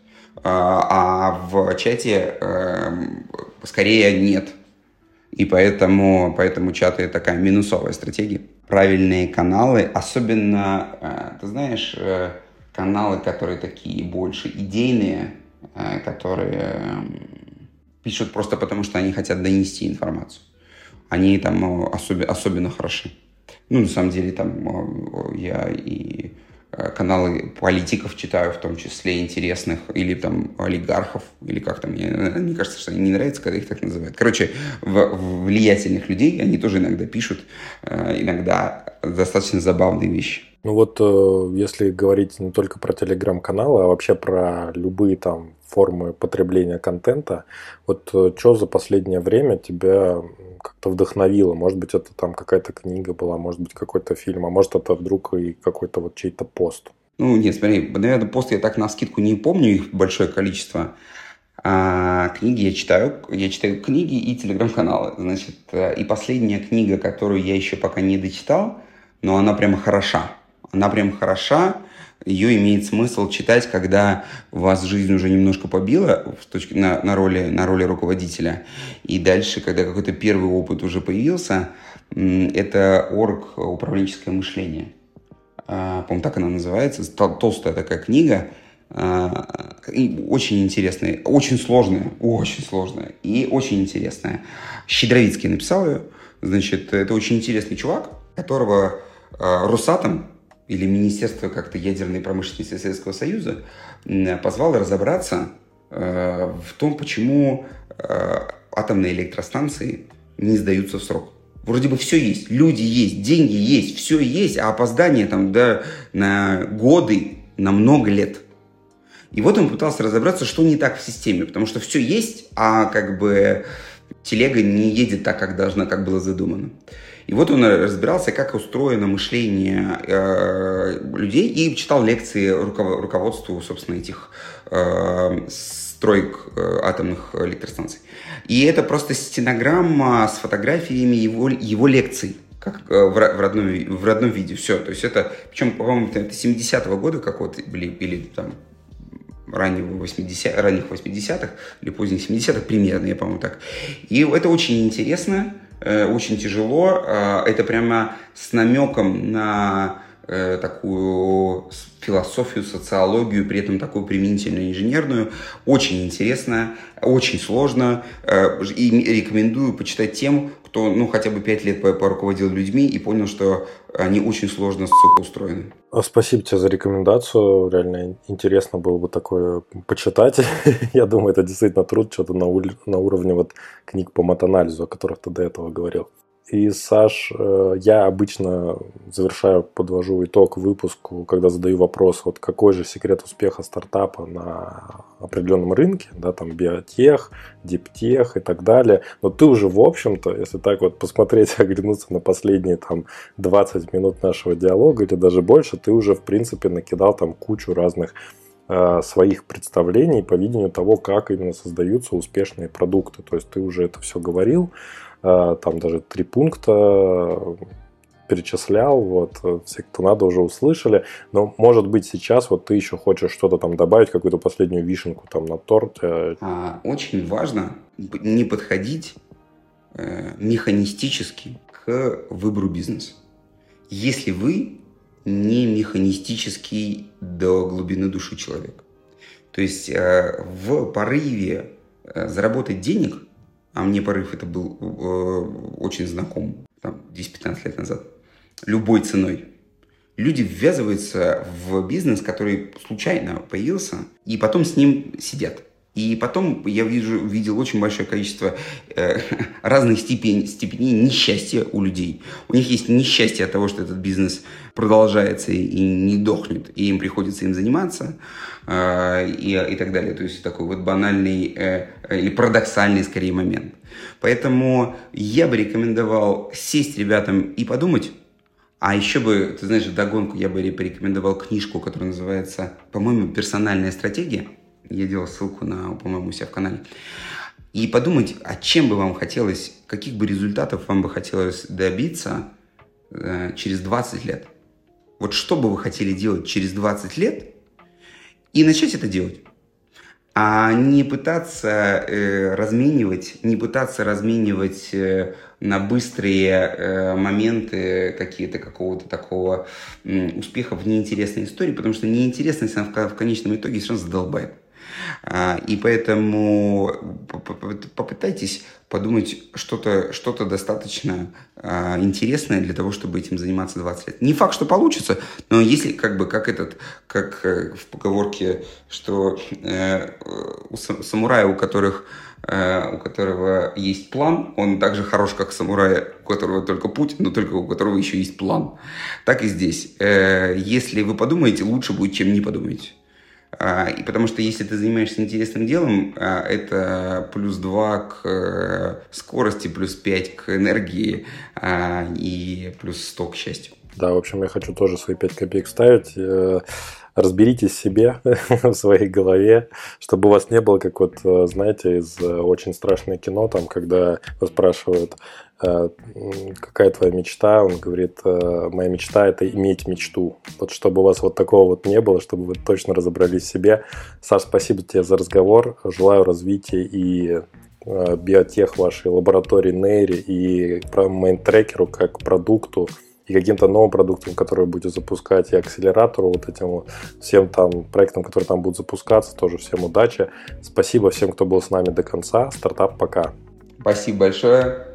А, а в чате э, скорее нет. И поэтому, поэтому чаты такая минусовая стратегия. Правильные каналы, особенно, э, ты знаешь, э, каналы, которые такие больше идейные, э, которые э, пишут просто потому, что они хотят донести информацию они там э, особ, особенно хороши. Ну, на самом деле, там э, я и э, каналы политиков читаю, в том числе интересных, или там олигархов, или как там, мне, мне кажется, что не нравится, когда их так называют. Короче, в влиятельных людей они тоже иногда пишут, иногда достаточно забавные вещи. Ну вот, если говорить не только про телеграм-каналы, а вообще про любые там формы потребления контента. Вот э, что за последнее время тебя как-то вдохновило? Может быть, это там какая-то книга была, может быть, какой-то фильм, а может, это вдруг и какой-то вот чей-то пост? Ну, нет, смотри, наверное, пост я так на скидку не помню, их большое количество. А книги я читаю, я читаю книги и телеграм-каналы. Значит, э, и последняя книга, которую я еще пока не дочитал, но она прямо хороша. Она прям хороша, ее имеет смысл читать, когда вас жизнь уже немножко побила в точке, на, на, роли, на роли руководителя. И дальше, когда какой-то первый опыт уже появился, это орг управленческое мышление. А, по-моему, так она называется. Толстая такая книга. А, очень интересная, очень сложная, очень сложная и очень интересная. Щедровицкий написал ее. Значит, это очень интересный чувак, которого а, Росатом или Министерство как-то ядерной промышленности Советского Союза позвало разобраться в том, почему атомные электростанции не сдаются в срок. Вроде бы все есть, люди есть, деньги есть, все есть, а опоздание там да, на годы, на много лет. И вот он пытался разобраться, что не так в системе, потому что все есть, а как бы телега не едет так, как должна, как было задумано. И вот он разбирался, как устроено мышление э, людей и читал лекции руковод, руководству, собственно, этих э, строек э, атомных электростанций. И это просто стенограмма с фотографиями его, его лекций как э, в, родном, в родном виде. Все. То есть это, причем, по-моему, это 70-го года какого-то, или, или там раннего 80, ранних 80-х или поздних 70-х примерно, я по-моему так. И это очень интересно, э, очень тяжело. Э, это прямо с намеком на такую философию, социологию, при этом такую применительную инженерную. Очень интересно, очень сложно. Э, и рекомендую почитать тем, кто ну, хотя бы пять лет поруководил людьми и понял, что они очень сложно, сука, устроены. А, спасибо тебе за рекомендацию. Реально интересно было бы такое почитать. Я думаю, это действительно труд что-то на, на уровне вот книг по матанализу, о которых ты до этого говорил. И, Саш, э, я обычно завершаю, подвожу итог выпуску, когда задаю вопрос, вот какой же секрет успеха стартапа на определенном рынке, да, там биотех, диптех и так далее. Но ты уже, в общем-то, если так вот посмотреть, оглянуться на последние там 20 минут нашего диалога или даже больше, ты уже, в принципе, накидал там кучу разных э, своих представлений по видению того, как именно создаются успешные продукты. То есть ты уже это все говорил, там даже три пункта э, перечислял, вот, э, все, кто надо, уже услышали, но, может быть, сейчас вот ты еще хочешь что-то там добавить, какую-то последнюю вишенку там на торт. А, очень важно не подходить э, механистически к выбору бизнеса. Если вы не механистический до глубины души человек. То есть э, в порыве э, заработать денег – а мне порыв это был э, очень знаком, там, 10-15 лет назад, любой ценой. Люди ввязываются в бизнес, который случайно появился, и потом с ним сидят. И потом я вижу, видел очень большое количество э, разных степень, степеней несчастья у людей. У них есть несчастье от того, что этот бизнес продолжается и, не дохнет, и им приходится им заниматься, э, и, и так далее. То есть такой вот банальный э, или парадоксальный скорее момент. Поэтому я бы рекомендовал сесть ребятам и подумать, а еще бы, ты знаешь, догонку я бы порекомендовал книжку, которая называется, по-моему, «Персональная стратегия» Я делал ссылку на, по-моему, у себя в канале. И подумать, а чем бы вам хотелось, каких бы результатов вам бы хотелось добиться э, через 20 лет. Вот что бы вы хотели делать через 20 лет и начать это делать. А не пытаться э, разменивать, не пытаться разменивать э, на быстрые э, моменты какие-то какого-то такого э, успеха в неинтересной истории, потому что неинтересность она в, в конечном итоге все задолбает. А, и поэтому попытайтесь подумать что-то что достаточно а, интересное для того, чтобы этим заниматься 20 лет. Не факт, что получится, но если как бы как этот, как э, в поговорке, что э, у самурая, у которых э, у которого есть план, он также хорош, как самурай, у которого только путь, но только у которого еще есть план. Так и здесь. Если вы подумаете, лучше будет, чем не подумаете. А, и потому что если ты занимаешься интересным делом, а, это плюс 2 к э, скорости, плюс 5 к энергии а, и плюс 100 к счастью. Да, в общем, я хочу тоже свои 5 копеек ставить. Э, разберитесь себе, в своей голове, чтобы у вас не было, как вот, э, знаете, из очень страшное кино, там, когда вас спрашивают, какая твоя мечта? Он говорит, «Э, моя мечта – это иметь мечту. Вот чтобы у вас вот такого вот не было, чтобы вы точно разобрались в себе. Саш, спасибо тебе за разговор. Желаю развития и э, биотех вашей лаборатории Нейри и мейн-трекеру как продукту и каким-то новым продуктом, который будете запускать, и акселератору, вот этим всем там проектам, которые там будут запускаться, тоже всем удачи. Спасибо всем, кто был с нами до конца. Стартап пока. Спасибо большое.